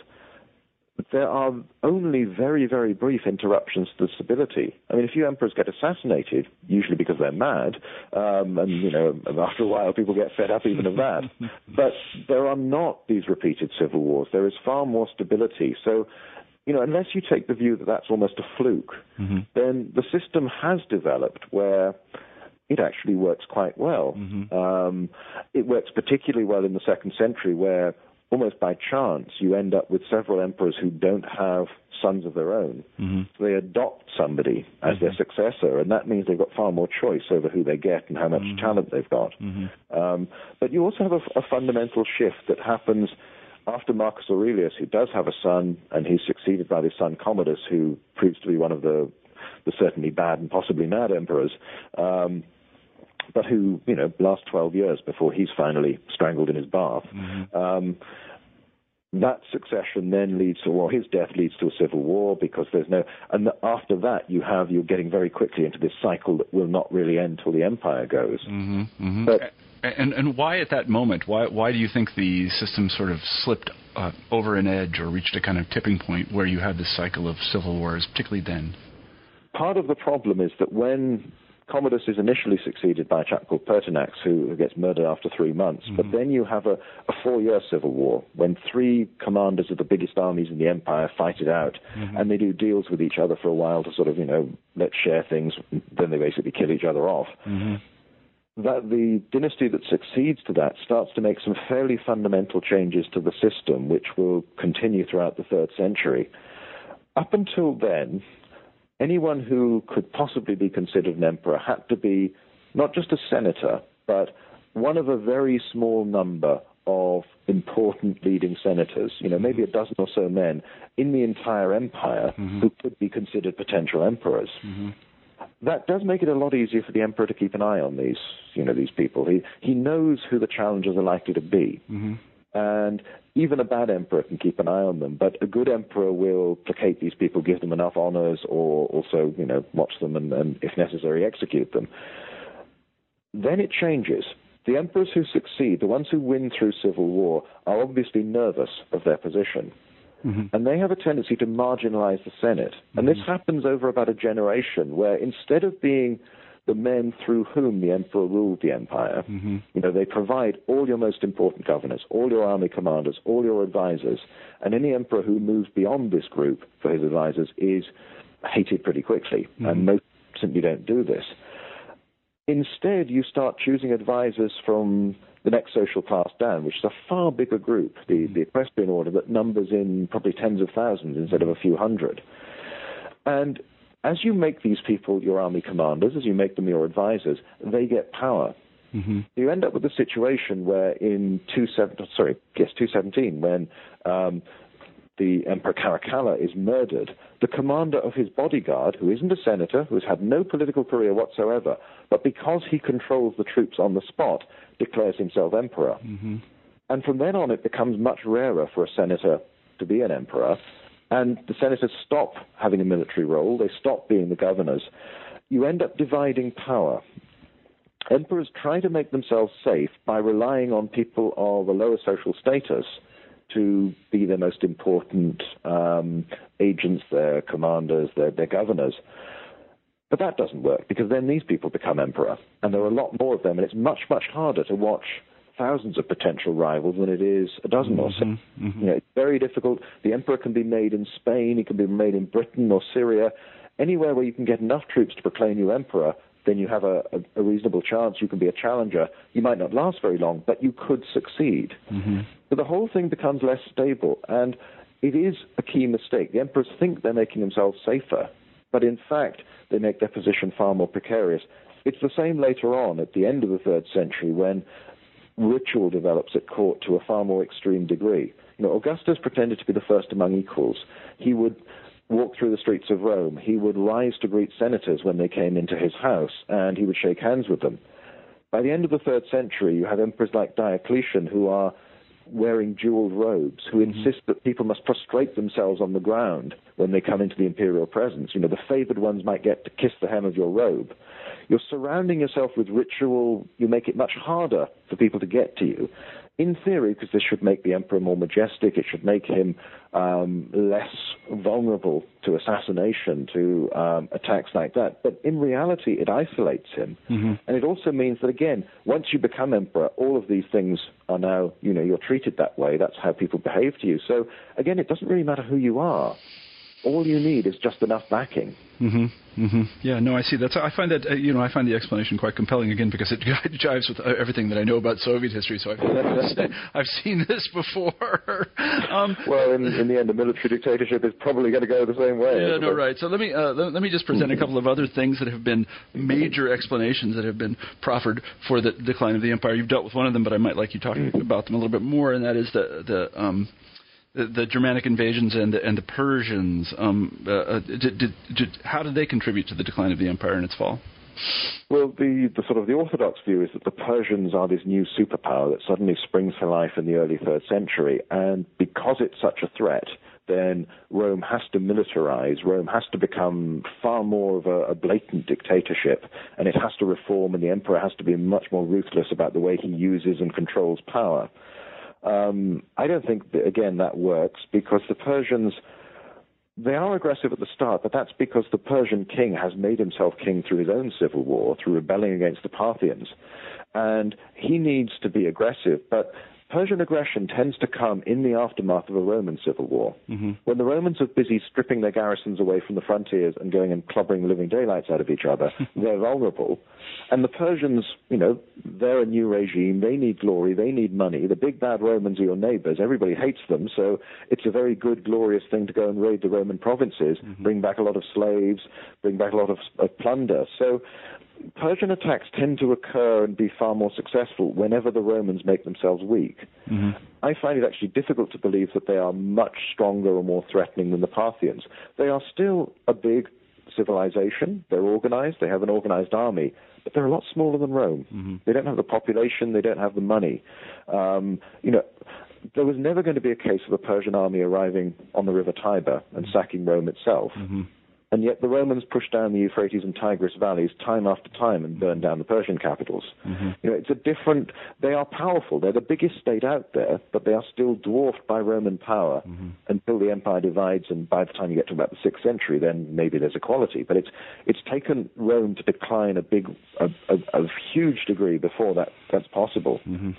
there are only very, very brief interruptions to the stability. I mean, a few emperors get assassinated, usually because they're mad, um, and you know, after a while, people get fed up even of that. *laughs* but there are not these repeated civil wars. There is far more stability. So, you know, unless you take the view that that's almost a fluke, then the system has developed where it actually works quite well. Um, it works particularly well in the second century, where almost by chance you end up with several emperors who don't have sons of their own. So they adopt somebody as their successor, and that means they've got far more choice over who they get and how much talent they've got. Um, but you also have a, a fundamental shift that happens after Marcus Aurelius, who does have a son, and he's succeeded by his son Commodus, who proves to be one of the, the certainly bad and possibly mad emperors. Um, but who, you know, lasts 12 years before he's finally strangled in his bath. Um, that succession then leads to, well, his death leads to a civil war because there's no, and after that you have, you're getting very quickly into this cycle that will not really end till the empire goes. Mm-hmm. But And and why at that moment? Why why do you think the system sort of slipped uh, over an edge or reached a kind of tipping point where you had this cycle of civil wars, particularly then? part of the problem is that when Commodus is initially succeeded by a chap called Pertinax, who gets murdered after three months. But mm-hmm. then you have a, a four-year civil war when three commanders of the biggest armies in the empire fight it out, mm-hmm. and they do deals with each other for a while to sort of, you know, let's share things. Then they basically kill each other off. Mm-hmm. That the dynasty that succeeds to that starts to make some fairly fundamental changes to the system, which will continue throughout the third century. Up until then, anyone who could possibly be considered an emperor had to be not just a senator, but one of a very small number of important leading senators, you know, maybe a dozen or so men in the entire empire who could be considered potential emperors. that does make it a lot easier for the emperor to keep an eye on these, you know, these people. He he knows who the challengers are likely to be, mm-hmm. And even a bad emperor can keep an eye on them. But a good emperor will placate these people, give them enough honors, or also, you know, watch them and, and if necessary, execute them. Then it changes. The emperors who succeed, the ones who win through civil war, are obviously nervous of their position. Mm-hmm. And they have a tendency to marginalize the Senate. And this happens over about a generation where instead of being the men through whom the emperor ruled the empire, Mm-hmm. you know, they provide all your most important governors, all your army commanders, all your advisors, and any emperor who moves beyond this group for his advisors is hated pretty quickly. And most simply don't do this. Instead, you start choosing advisors from the next social class down, which is a far bigger group, the, the equestrian order, that numbers in probably tens of thousands instead of a few hundred. And as you make these people your army commanders, as you make them your advisors, they get power. Mm-hmm. You end up with a situation where in two seven, sorry, yes, 217, when um, the Emperor Caracalla is murdered, the commander of his bodyguard, who isn't a senator, who has had no political career whatsoever, but because he controls the troops on the spot, declares himself emperor. Mm-hmm. And from then on, it becomes much rarer for a senator to be an emperor, and the senators stop having a military role, they stop being the governors. You end up dividing power. Emperors try to make themselves safe by relying on people of a lower social status to be their most important um, agents, their commanders, their, their governors. But that doesn't work because then these people become emperor, and there are a lot more of them, and it's much, much harder to watch thousands of potential rivals than it is a dozen or so. Mm-hmm. You know, it's very difficult. The emperor can be made in Spain, he can be made in Britain or Syria, anywhere where you can get enough troops to proclaim you emperor. Then you have a, a, a reasonable chance you can be a challenger. You might not last very long, but you could succeed. Mm-hmm. So the whole thing becomes less stable, and it is a key mistake. The emperors think they're making themselves safer, but in fact, they make their position far more precarious. It's the same later on at the end of the third century when ritual develops at court to a far more extreme degree. You know, Augustus pretended to be the first among equals. He would walk through the streets of Rome. He would rise to greet senators when they came into his house, and he would shake hands with them. By the end of the third century, you have emperors like Diocletian who are wearing jeweled robes, who mm-hmm. insist that people must prostrate themselves on the ground when they come into the imperial presence. You know, the favored ones might get to kiss the hem of your robe. You're surrounding yourself with ritual. You make it much harder for people to get to you. In theory, because this should make the emperor more majestic, it should make him um, less vulnerable to assassination, to um, attacks like that. But in reality, it isolates him, Mm-hmm. and it also means that again, once you become emperor, all of these things are now, you know, you're treated that way. That's how people behave to you. So again, it doesn't really matter who you are. All you need is just enough backing. Mm-hmm. Mm-hmm. Yeah, no, I see. That's I find that uh, you know I find the explanation quite compelling again because it *laughs* jives with uh, everything that I know about Soviet history. So I've, *laughs* I've seen this before. *laughs* um, Well, in, in the end, a military dictatorship is probably going to go the same way. yeah, no, it? right. So let me uh, let, let me just present a couple of other things that have been major explanations that have been proffered for the decline of the empire. You've dealt with one of them, but I might like you talking about them a little bit more, and that is the the um, the, Germanic invasions and the, and the Persians. Um, uh, uh, did, did, did, how did they contribute to the decline of the empire and its fall? Well, the, the sort of the orthodox view is that the Persians are this new superpower that suddenly springs to life in the early third century, and because it's such a threat, then Rome has to militarize. Rome has to become far more of a, a blatant dictatorship, and it has to reform, and the emperor has to be much more ruthless about the way he uses and controls power. Um, I don't think, that, again, that works because the Persians they are aggressive at the start, but that's because the Persian king has made himself king through his own civil war, through rebelling against the Parthians. And he needs to be aggressive, but Persian aggression tends to come in the aftermath of a Roman civil war. Mm-hmm. When the Romans are busy stripping their garrisons away from the frontiers and going and clobbering the living daylights out of each other, *laughs* they're vulnerable. And the Persians, you know, they're a new regime. They need glory. They need money. The big bad Romans are your neighbors. Everybody hates them. So it's a very good, glorious thing to go and raid the Roman provinces, bring back a lot of slaves, bring back a lot of, of plunder. So Persian attacks tend to occur and be far more successful whenever the Romans make themselves weak. I find it actually difficult to believe that they are much stronger or more threatening than the Parthians. They are still a big civilization. They're organized. They have an organized army, but they're a lot smaller than Rome. Mm-hmm. They don't have the population. They don't have the money. Um, you know, there was never going to be a case of a Persian army arriving on the river Tiber and sacking Rome itself. And yet the Romans pushed down the Euphrates and Tigris valleys time after time and burned down the Persian capitals. Mm-hmm. You know, it's a different. They are powerful. They're the biggest state out there, but they are still dwarfed by Roman power mm-hmm. until the empire divides. And by the time you get to about the sixth century, then maybe there's equality. But it's it's taken Rome to decline a big, a, a, a huge degree before that that's possible. Mm-hmm.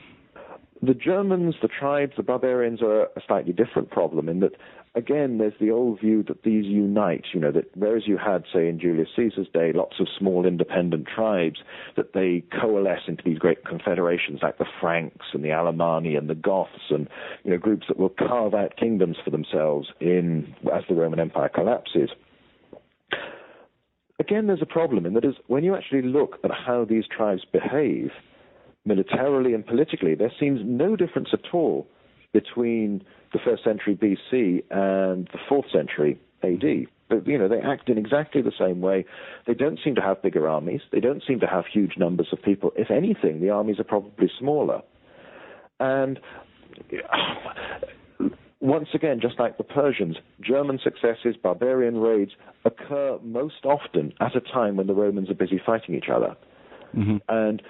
The Germans, the tribes, the barbarians are a slightly different problem in that, again, there's the old view that these unite, you know, that whereas you had, say, in Julius Caesar's day, lots of small independent tribes, that they coalesce into these great confederations like the Franks and the Alemanni and the Goths and, you know, groups that will carve out kingdoms for themselves in, as the Roman Empire collapses. Again, there's a problem in that is when you actually look at how these tribes behave militarily and politically, there seems no difference at all between the first century BC and the fourth century AD. But, you know, they act in exactly the same way. They don't seem to have bigger armies. They don't seem to have huge numbers of people. If anything, the armies are probably smaller. And *sighs* once again, just like the Persians, German successes, barbarian raids occur most often at a time when the Romans are busy fighting each other. Mm-hmm. And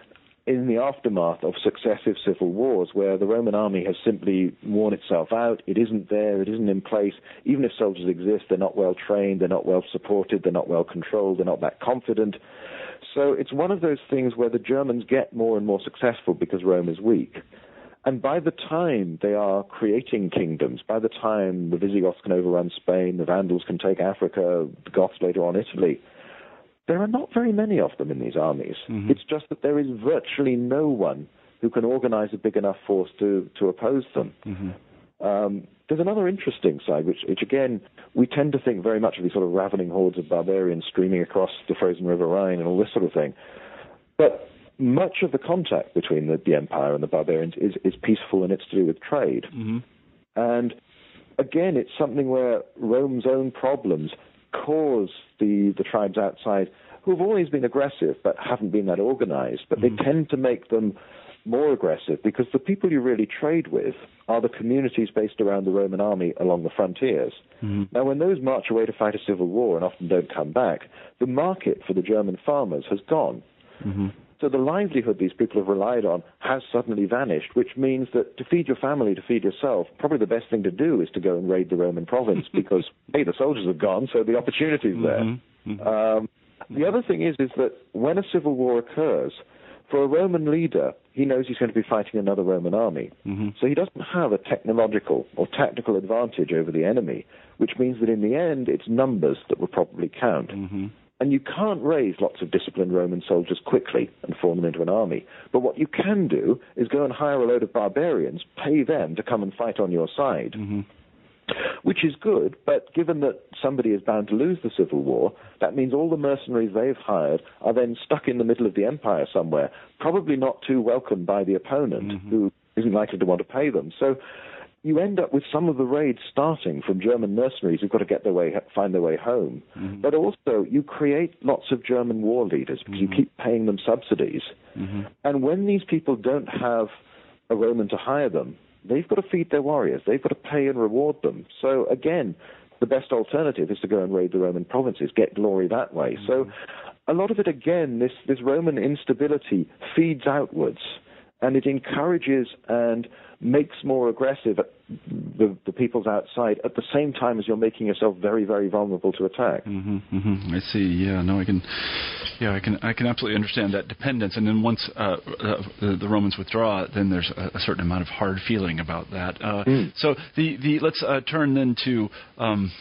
in the aftermath of successive civil wars, where the Roman army has simply worn itself out, it isn't there, it isn't in place. Even if soldiers exist, they're not well trained, they're not well supported, they're not well controlled, they're not that confident. So it's one of those things where the Germans get more and more successful because Rome is weak. And by the time they are creating kingdoms, by the time the Visigoths can overrun Spain, the Vandals can take Africa, the Goths later on Italy, there are not very many of them in these armies. Mm-hmm. It's just that there is virtually no one who can organize a big enough force to, to oppose them. Mm-hmm. Um, there's another interesting side, which, which again, we tend to think very much of these sort of ravening hordes of barbarians streaming across the frozen River Rhine and all this sort of thing. But much of the contact between the, the empire and the barbarians is, is peaceful and it's to do with trade. Mm-hmm. And again, it's something where Rome's own problems cause the, the tribes outside, who have always been aggressive but haven't been that organized, but they mm-hmm. tend to make them more aggressive because the people you really trade with are the communities based around the Roman army along the frontiers. Mm-hmm. Now, when those march away to fight a civil war and often don't come back, the market for the German farmers has gone. Mm-hmm. So the livelihood these people have relied on has suddenly vanished, which means that to feed your family, to feed yourself, probably the best thing to do is to go and raid the Roman province *laughs* because, hey, the soldiers have gone, so the opportunity's there. Mm-hmm. Mm-hmm. Um, the other thing is, is that when a civil war occurs, for a Roman leader, he knows he's going to be fighting another Roman army. Mm-hmm. So he doesn't have a technological or tactical advantage over the enemy, which means that in the end, it's numbers that will probably count. And you can't raise lots of disciplined Roman soldiers quickly and form them into an army. But what you can do is go and hire a load of barbarians, pay them to come and fight on your side. Mm-hmm. Which is good, but given that somebody is bound to lose the civil war, that means all the mercenaries they've hired are then stuck in the middle of the empire somewhere, probably not too welcomed by the opponent, mm-hmm. who isn't likely to want to pay them. So you end up with some of the raids starting from German mercenaries who've got to get their way, find their way home. Mm-hmm. But also, you create lots of German war leaders because you mm-hmm. keep paying them subsidies. Mm-hmm. And when these people don't have a Roman to hire them, they've got to feed their warriors. They've got to pay and reward them. So again, the best alternative is to go and raid the Roman provinces, get glory that way. So a lot of it, again, this, this Roman instability feeds outwards and it encourages and makes more aggressive the, the peoples outside at the same time as you're making yourself very, very vulnerable to attack. hmm I see. Yeah. No, I can. Yeah, I can. I can absolutely understand that dependence. And then once uh, uh, the, the Romans withdraw, then there's a, a certain amount of hard feeling about that. Uh, So the the let's uh, turn then to. Um,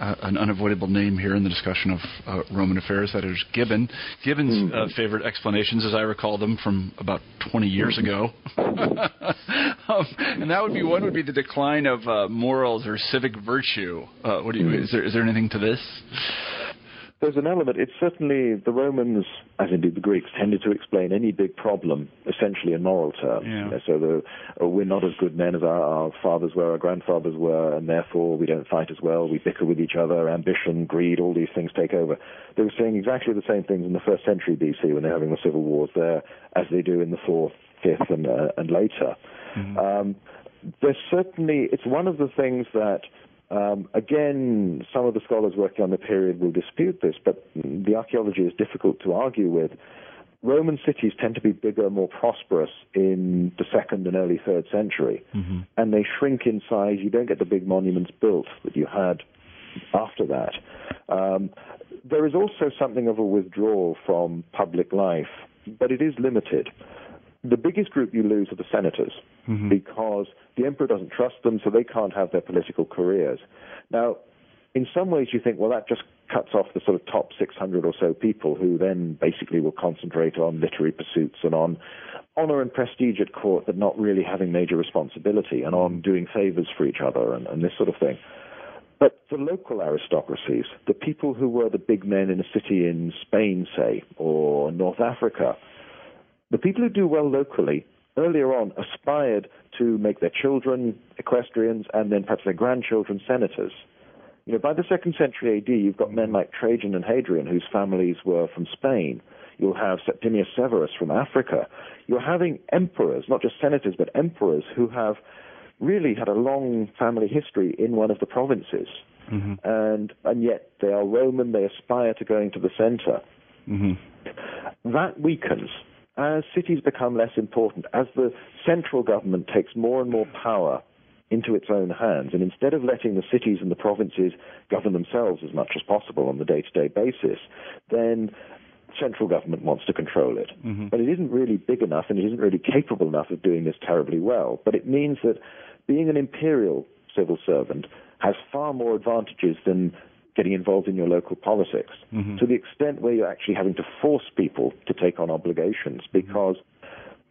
uh, an unavoidable name here in the discussion of uh, Roman affairs. That is Gibbon. Gibbon's uh, favorite explanations, as I recall them from about 20 years ago, *laughs* um, and that would be one would be the decline of uh, morals or civic virtue. Uh, what do you? Is there is there anything to this? There's an element. It's certainly the Romans, as indeed the Greeks, tended to explain any big problem essentially in moral terms. Yeah. You know, so the, oh, we're not as good men as our, our fathers were, our grandfathers were, and therefore we don't fight as well. We bicker with each other. Ambition, greed, all these things take over. They were saying exactly the same things in the first century BC when they're having the civil wars there, as they do in the fourth, fifth, and uh, and later. Um, there's certainly it's one of the things that um, again some of the scholars working on the period will dispute this, but the archaeology is difficult to argue with. Roman cities tend to be bigger, more prosperous in the second and early third century, and they shrink in size. You don't get the big monuments built that you had after that. Um, there is also something of a withdrawal from public life, but it is limited. The biggest group you lose are the senators mm-hmm. because the emperor doesn't trust them, so they can't have their political careers. Now, in some ways, you think, well, that just cuts off the sort of top 600 or so people who then basically will concentrate on literary pursuits and on honor and prestige at court, but not really having major responsibility and on doing favors for each other and, and this sort of thing. But the local aristocracies, the people who were the big men in a city in Spain, say, or North Africa, the people who do well locally earlier on aspired to make their children equestrians and then perhaps their grandchildren senators. You know, by the second century AD, you've got men like Trajan and Hadrian, whose families were from Spain. You'll have Septimius Severus from Africa. You're having emperors, not just senators, but emperors who have really had a long family history in one of the provinces. Mm-hmm. And, and yet they are Roman, they aspire to going to the center. Mm-hmm. That weakens as cities become less important, as the central government takes more and more power into its own hands, and instead of letting the cities and the provinces govern themselves as much as possible on the day-to-day basis, then central government wants to control it. Mm-hmm. But it isn't really big enough and it isn't really capable enough of doing this terribly well. But it means that being an imperial civil servant has far more advantages than getting involved in your local politics to the extent where you're actually having to force people to take on obligations because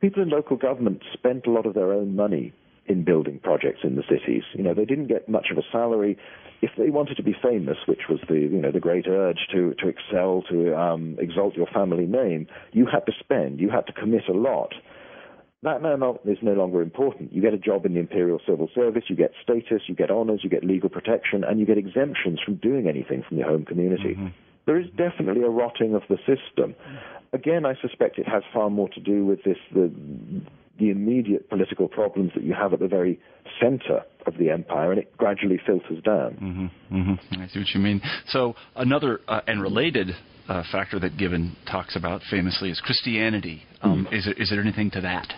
people in local government spent a lot of their own money in building projects in the cities. You know, they didn't get much of a salary. If they wanted to be famous, which was the you know the great urge to to excel, to um, exalt your family name, you had to spend, you had to commit a lot. That not, is no longer important. You get a job in the imperial civil service, you get status, you get honors, you get legal protection, and you get exemptions from doing anything from your home community. There is definitely a rotting of the system. Again, I suspect it has far more to do with this the the immediate political problems that you have at the very center of the empire, and it gradually filters down. hmm I see what you mean. So another uh, and related uh, factor that Gibbon talks about famously is Christianity. Um, Is it, is there anything to that?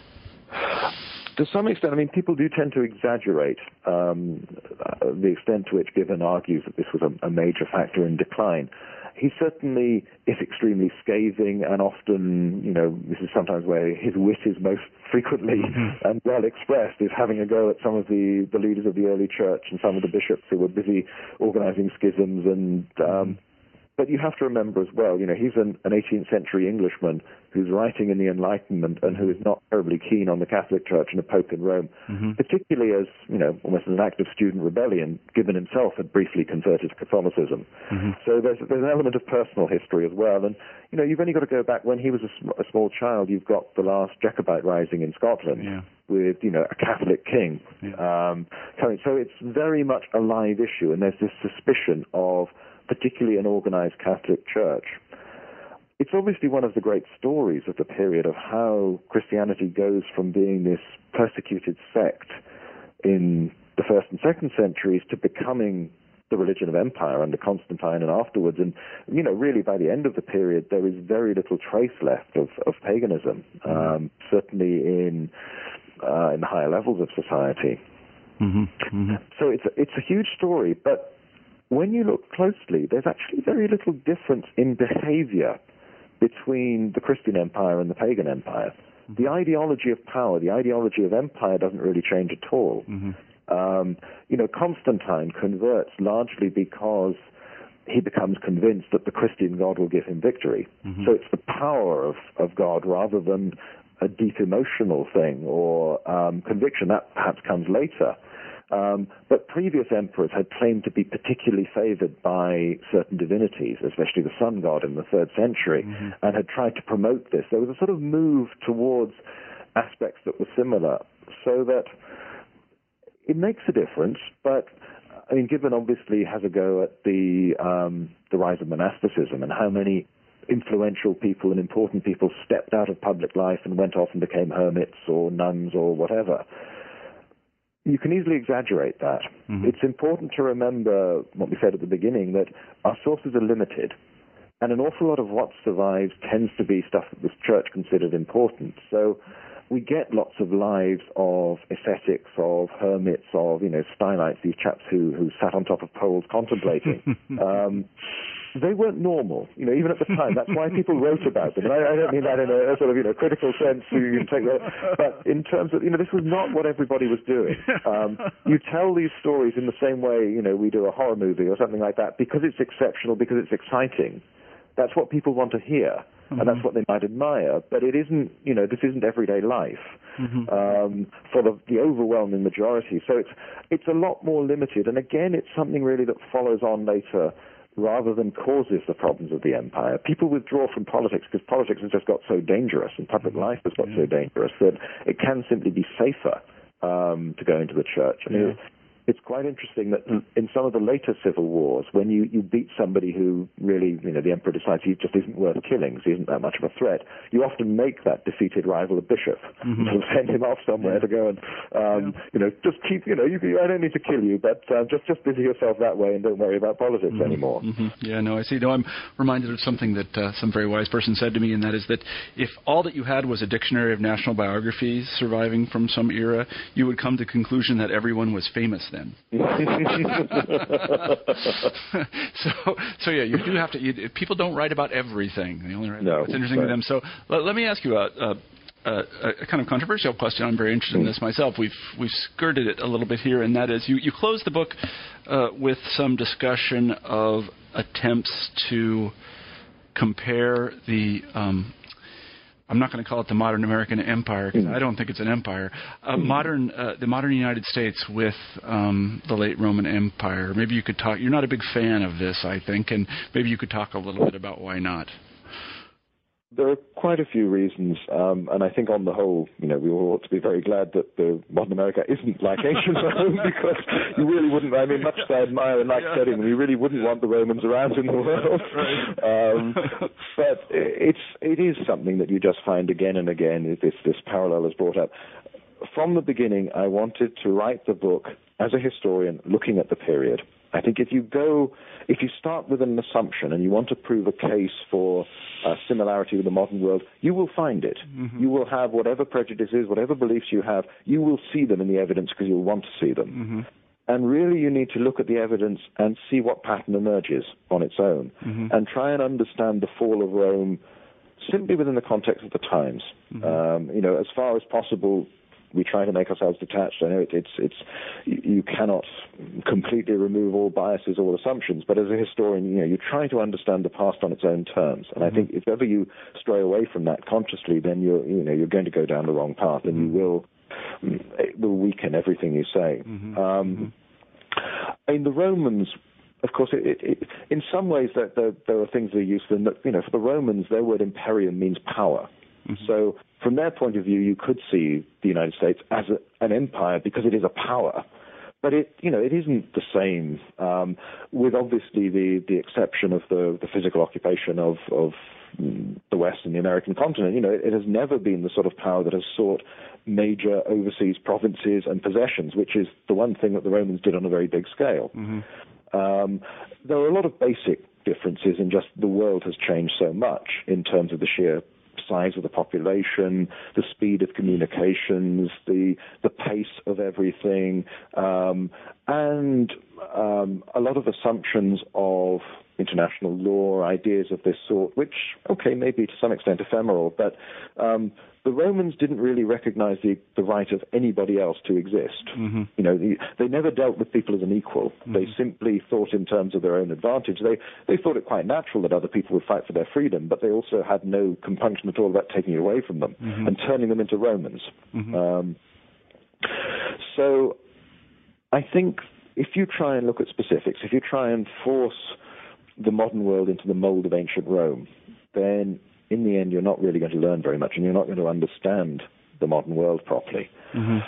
To some extent, I mean, people do tend to exaggerate um, uh, the extent to which Gibbon argues that this was a, a major factor in decline. He certainly is extremely scathing, and often, you know, this is sometimes where his wit is most frequently and well expressed, is having a go at some of the, the leaders of the early church and some of the bishops who were busy organizing schisms and um, but you have to remember as well, you know, he's an, an 18th century Englishman who's writing in the Enlightenment and who is not terribly keen on the Catholic Church and a Pope in Rome, particularly as, you know, almost as an act of student rebellion, Gibbon himself had briefly converted to Catholicism. So there's, there's an element of personal history as well. And, you know, you've only got to go back when he was a, sm- a small child, you've got the last Jacobite rising in Scotland. Yeah. With you know a Catholic king, um, so it's very much a live issue, and there's this suspicion of particularly an organized Catholic Church. It's obviously one of the great stories of the period of how Christianity goes from being this persecuted sect in the first and second centuries to becoming the religion of empire under Constantine and afterwards. And, you know, really by the end of the period, there is very little trace left of, of paganism, um, certainly in, uh, in the higher levels of society. So it's a, it's a huge story, but when you look closely, there's actually very little difference in behavior between the Christian empire and the pagan empire. The ideology of power, the ideology of empire doesn't really change at all. Um, you know, Constantine converts largely because he becomes convinced that the Christian God will give him victory. So it's the power of, of God rather than a deep emotional thing or um, conviction. That perhaps comes later. Um, but previous emperors had claimed to be particularly favored by certain divinities, especially the sun god in the third century, mm-hmm. and had tried to promote this. There was a sort of move towards aspects that were similar, so that it makes a difference. But I mean, Gibbon obviously has a go at the um, the rise of monasticism and how many influential people and important people stepped out of public life and went off and became hermits or nuns or whatever you can easily exaggerate that. Mm-hmm. It's important to remember what we said at the beginning that our sources are limited. And an awful lot of what survives tends to be stuff that the church considered important. So we get lots of lives of ascetics, of hermits, of, you know, Stylites, these chaps who, who sat on top of poles contemplating. *laughs* um, they weren't normal, you know, even at the time. That's why people wrote about them. And I, I don't mean that in a, a, sort of, you know, critical sense. You can take that, but in terms of, you know, this was not what everybody was doing. Um, you tell these stories in the same way, you know, we do a horror movie or something like that because it's exceptional, because it's exciting. That's what people want to hear. Mm-hmm. and that's what they might admire. But it isn't, you know, this isn't everyday life mm-hmm. um, for the, the overwhelming majority. So it's it's a lot more limited. And again, it's something really that follows on later rather than causes the problems of the empire. People withdraw from politics because politics has just got so dangerous and public life has got yeah. so dangerous that it can simply be safer um, to go into the church. I mean, yeah it's quite interesting that in some of the later civil wars, when you, you beat somebody who really, you know, the emperor decides he just isn't worth killing, so he isn't that much of a threat, you often make that defeated rival a bishop mm-hmm. *laughs* and send him off somewhere yeah. to go and, um, yeah. you know, just keep, you know, you, I don't need to kill you, but uh, just just busy yourself that way and don't worry about politics mm-hmm. anymore. Mm-hmm. Yeah, no, I see. No, I'm reminded of something that uh, some very wise person said to me, and that is that if all that you had was a dictionary of national biographies surviving from some era, you would come to the conclusion that everyone was famous then. *laughs* *laughs* so, so yeah, you do have to. You, people don't write about everything. They only write no, what's interesting right. to them. So, let, let me ask you a, a, a, a, kind of controversial question. I'm very interested in this myself. We've we've skirted it a little bit here, and that is you you close the book uh, with some discussion of attempts to compare the um, I'm not going to call it the modern American empire because I don't think it's an empire. Uh, modern, uh, the modern United States with um, the late Roman Empire. Maybe you could talk. You're not a big fan of this, I think, and maybe you could talk a little bit about why not. There are quite a few reasons, um, and I think on the whole, you know, we all ought to be very glad that the modern America isn't like ancient *laughs* Rome, because you really wouldn't. I mean, much as I admire and like yeah. studying, you really wouldn't want the Romans around in the world. Um, but it's it is something that you just find again and again. This this parallel is brought up. From the beginning, I wanted to write the book as a historian, looking at the period. I think if you go, if you start with an assumption and you want to prove a case for uh, similarity with the modern world, you will find it. Mm-hmm. You will have whatever prejudices, whatever beliefs you have, you will see them in the evidence because you'll want to see them. Mm-hmm. And really, you need to look at the evidence and see what pattern emerges on its own, mm-hmm. and try and understand the fall of Rome simply within the context of the times. Mm-hmm. Um, you know, as far as possible, we try to make ourselves detached. I know it, it's it's you cannot completely remove all biases, all assumptions, but as a historian, you know, you try to understand the past on its own terms. And mm-hmm. I think if ever you stray away from that consciously, then you're you know you're going to go down the wrong path, and mm-hmm. you will it will weaken everything you say. Mm-hmm. Um, mm-hmm. I mean, the Romans of course, it, it, it, in some ways, there, there, there, are things that are useful. In that, you know, for the Romans, their word imperium means power. Mm-hmm. So, from their point of view, you could see the United States as a, an empire because it is a power. But it, you know, it isn't the same. Um, with obviously the, the exception of the, the physical occupation of, of the West and the American continent. You know, it, it has never been the sort of power that has sought major overseas provinces and possessions, which is the one thing that the Romans did on a very big scale. Mm-hmm. Um, there are a lot of basic differences in just the world has changed so much in terms of the sheer size of the population, the speed of communications, the the pace of everything, um, and um, a lot of assumptions of international law, ideas of this sort, which, okay, maybe to some extent ephemeral, but um, the Romans didn't really recognize the, the right of anybody else to exist. Mm-hmm. You know, the, they never dealt with people as an equal. Mm-hmm. They simply thought in terms of their own advantage. They, they thought it quite natural that other people would fight for their freedom, but they also had no compunction at all about taking it away from them mm-hmm. and turning them into Romans. Mm-hmm. Um, so I think if you try and look at specifics, if you try and force the modern world into the mold of ancient Rome, then in the end you're not really going to learn very much and you're not going to understand the modern world properly. Mm-hmm.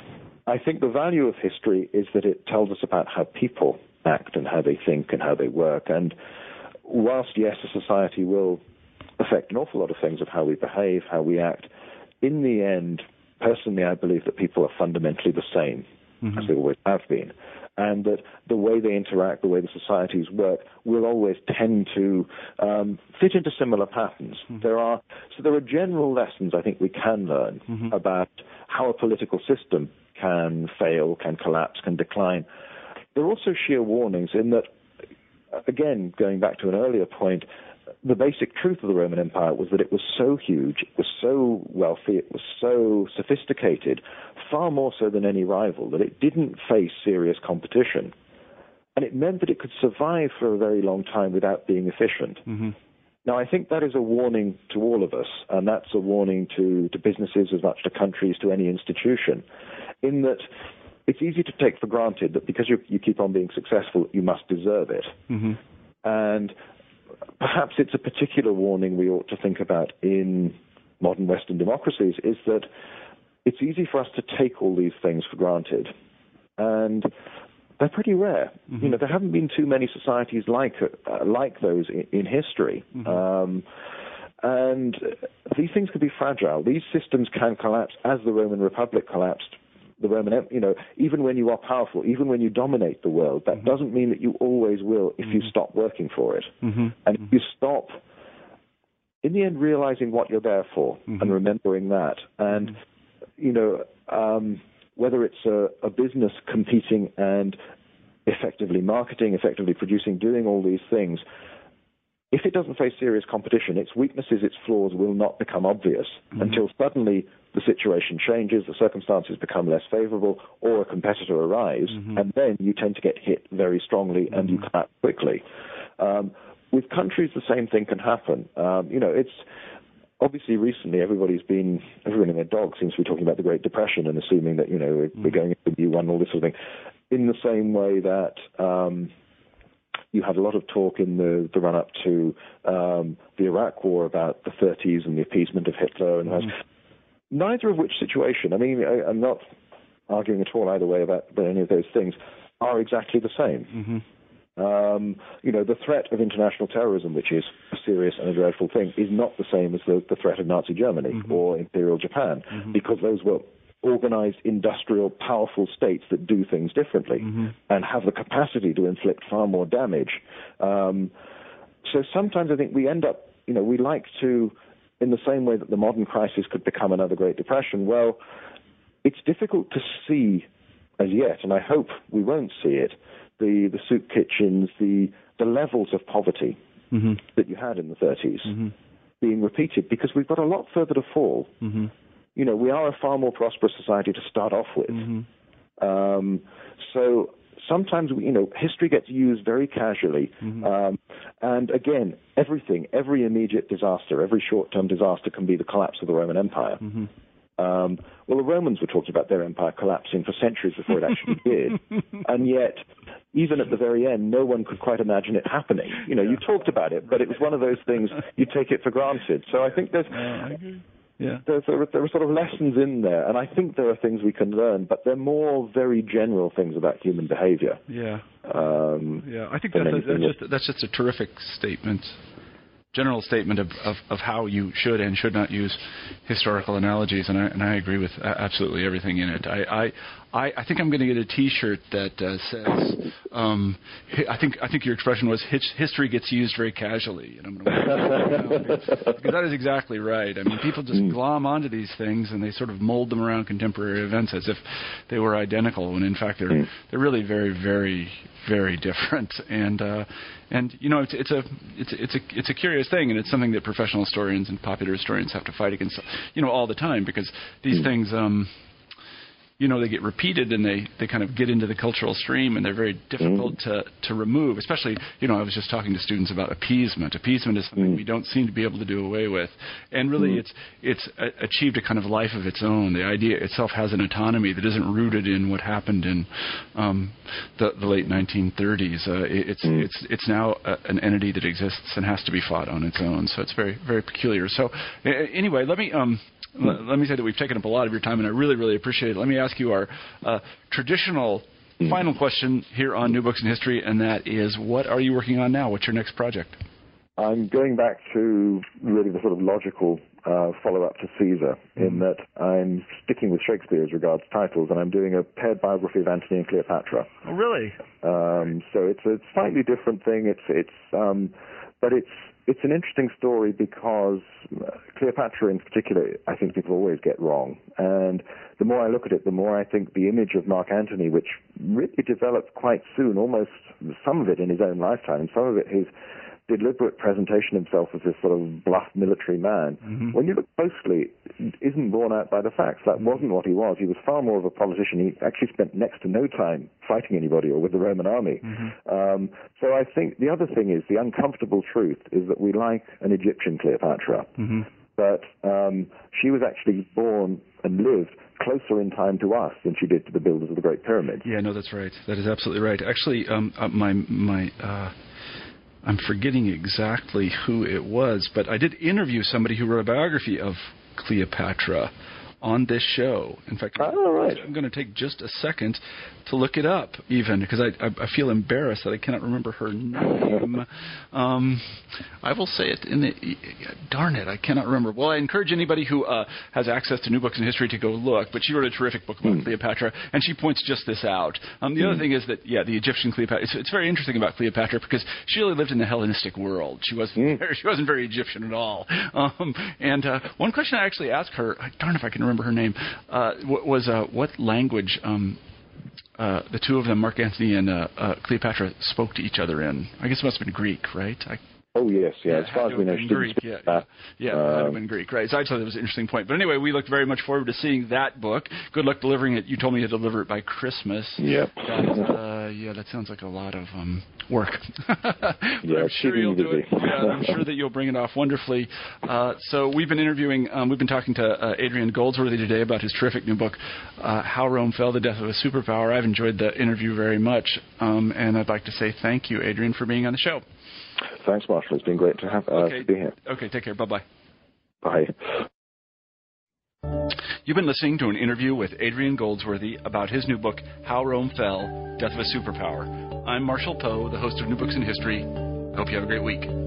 I think the value of history is that it tells us about how people act and how they think and how they work. And whilst, yes, a society will affect an awful lot of things of how we behave, how we act, in the end, personally, I believe that people are fundamentally the same Mm-hmm. as they always have been. And that the way they interact, the way the societies work, will always tend to um, fit into similar patterns. Mm-hmm. There are so there are general lessons I think we can learn Mm-hmm. about how a political system can fail, can collapse, can decline. There are also sheer warnings in that, again, going back to an earlier point, the basic truth of the Roman Empire was that it was so huge, it was so wealthy, it was so sophisticated, far more so than any rival, that it didn't face serious competition. And it meant that it could survive for a very long time without being efficient. Mm-hmm. Now, I think that is a warning to all of us, and that's a warning to, to businesses as much to countries, to any institution, in that it's easy to take for granted that because you, you keep on being successful, you must deserve it. Mm-hmm. And perhaps it's a particular warning we ought to think about in modern Western democracies is that it's easy for us to take all these things for granted. And they're pretty rare. You know, there haven't been too many societies like uh, like those in, in history. Um, and these things can be fragile. These systems can collapse, as the Roman Republic collapsed. The Roman, Em- you know, even when you are powerful, even when you dominate the world, that mm-hmm. doesn't mean that you always will if you mm-hmm. stop working for it. Mm-hmm. And if mm-hmm. you stop, in the end, realizing what you're there for and remembering that, and you know, um, whether it's a, a business competing and effectively marketing, effectively producing, doing all these things, if it doesn't face serious competition, its weaknesses, its flaws will not become obvious until suddenly the situation changes, the circumstances become less favorable, or a competitor arrives, and then you tend to get hit very strongly and you collapse quickly. Um, with countries, the same thing can happen. Um, you know, it's obviously recently everybody's been everyone and their dog seems to be talking about the Great Depression and assuming that you know we're, we're going into a new one, and all this sort of thing. In the same way that um, you had a lot of talk in the, the run up to um, the Iraq War about the 30s and the appeasement of Hitler and rest. Neither of which situation, I mean, I, I'm not arguing at all either way about, about any of those things, are exactly the same. Um, you know, the threat of international terrorism, which is a serious and a dreadful thing, is not the same as the, the threat of Nazi Germany or Imperial Japan, because those were organized, industrial, powerful states that do things differently and have the capacity to inflict far more damage. Um, so sometimes I think we end up, you know, we like to, in the same way that the modern crisis could become another Great Depression, well, it's difficult to see as yet, and I hope we won't see it, the, the soup kitchens, the, the levels of poverty Mm-hmm. that you had in the 30s being repeated because we've got a lot further to fall. You know, we are a far more prosperous society to start off with. Um, so sometimes, you know, history gets used very casually. Um, and again, everything, every immediate disaster, every short-term disaster can be the collapse of the Roman Empire. Um, well, the Romans were talking about their empire collapsing for centuries before it actually *laughs* did, and yet, even at the very end, no one could quite imagine it happening. You know, you talked about it, but it was one of those things you take it for granted. So I think there's Yeah. There's, there, are, there are sort of lessons in there, and I think there are things we can learn, but they're more very general things about human behavior. Yeah. Um, Yeah, I think that's, anything that's just that's just a terrific statement, general statement of, of, of how you should and should not use historical analogies, and I and I agree with absolutely everything in it. I I, I, I think I'm going to get a T-shirt that uh, says, um, I think I think your expression was history gets used very casually, and I'm going to wear that because, because that is exactly right. I mean, people just glom onto these things and they sort of mold them around contemporary events as if they were identical, when in fact they're they're really very very very different. And uh, and you know it's it's a it's it's a it's a curious thing, and it's something that professional historians and popular historians have to fight against, you know, all the time because these things. Um, you know they get repeated and they they kind of get into the cultural stream and they're very difficult mm. to to remove. Especially, you know, I was just talking to students about appeasement. Appeasement is something mm. we don't seem to be able to do away with, and really, mm. it's it's a, achieved a kind of life of its own. The idea itself has an autonomy that isn't rooted in what happened in um, the, the late 1930s. Uh, it, it's mm. it's it's now a, an entity that exists and has to be fought on its own. So it's very very peculiar. So uh, anyway, let me um, let me say that we've taken up a lot of your time, and I really, really appreciate it. Let me ask you our uh, traditional mm. final question here on New Books in History, and that is, what are you working on now? What's your next project? I'm going back to really the sort of logical uh, follow-up to Caesar, in mm. that I'm sticking with Shakespeare as regards titles, and I'm doing a paired biography of Antony and Cleopatra. Oh, really? Um, so it's a slightly different thing. It's it's um, but it's it's an interesting story because uh, Cleopatra, in particular, I think people always get wrong. And the more I look at it, the more I think the image of Mark Antony, which really developed quite soon, almost some of it in his own lifetime, and some of it his deliberate presentation himself as this sort of bluff military man, mm-hmm. when you look closely, isn't borne out by the facts. That wasn't what he was. He was far more of a politician. He actually spent next to no time fighting anybody or with the Roman army. Mm-hmm. Um, so I think the other thing is the uncomfortable truth is that we like an Egyptian Cleopatra. Mm-hmm. But um, she was actually born and lived closer in time to us than she did to the builders of the Great Pyramids. Yeah, no, that's right. That is absolutely right. Actually, um, uh, my my uh, I'm forgetting exactly who it was, but I did interview somebody who wrote a biography of Cleopatra on this show. In fact, oh, right. I'm going to take just a second to look it up, even because I, I, I feel embarrassed that I cannot remember her name. *laughs* um, I will say it in the. Darn it, I cannot remember. Well, I encourage anybody who uh, has access to new books in history to go look. But she wrote a terrific book about mm. Cleopatra, and she points just this out. Um, the mm. other hmm. thing is that yeah, the Egyptian Cleopatra. It's, it's, very interesting about Cleopatra because she really lived in the Hellenistic world. She wasn't mm. *laughs* very, she wasn't very Egyptian at all. Um, and uh, one question I actually asked her, darn if I can remember her name, uh, was uh, what language um, uh, the two of them, Mark Antony and uh, uh, Cleopatra, spoke to each other in. I guess it must have been Greek, right? I, Oh yes, yeah. As far as we know, she Greek. Yeah, yeah, yeah um, had been Greek, right? So I thought that was an interesting point. But anyway, we look very much forward to seeing that book. Good luck delivering it. You told me to deliver it by Christmas. Yep. That, uh, yeah, that sounds like a lot of um, work. *laughs* yeah, I'm sure you'll do it. Yeah, I'm sure that you'll bring it off wonderfully. Uh, so we've been interviewing, um, we've been talking to uh, Adrian Goldsworthy today about his terrific new book, uh, How Rome Fell: The Death of a Superpower. I've enjoyed the interview very much, um, and I'd like to say thank you, Adrian, for being on the show. Thanks, Marshall. It's been great to have uh, okay. to be here. Okay, take care. Bye-bye. Bye. You've been listening to an interview with Adrian Goldsworthy about his new book, How Rome Fell Death of a Superpower. I'm Marshall Poe, the host of New Books in History. I hope you have a great week.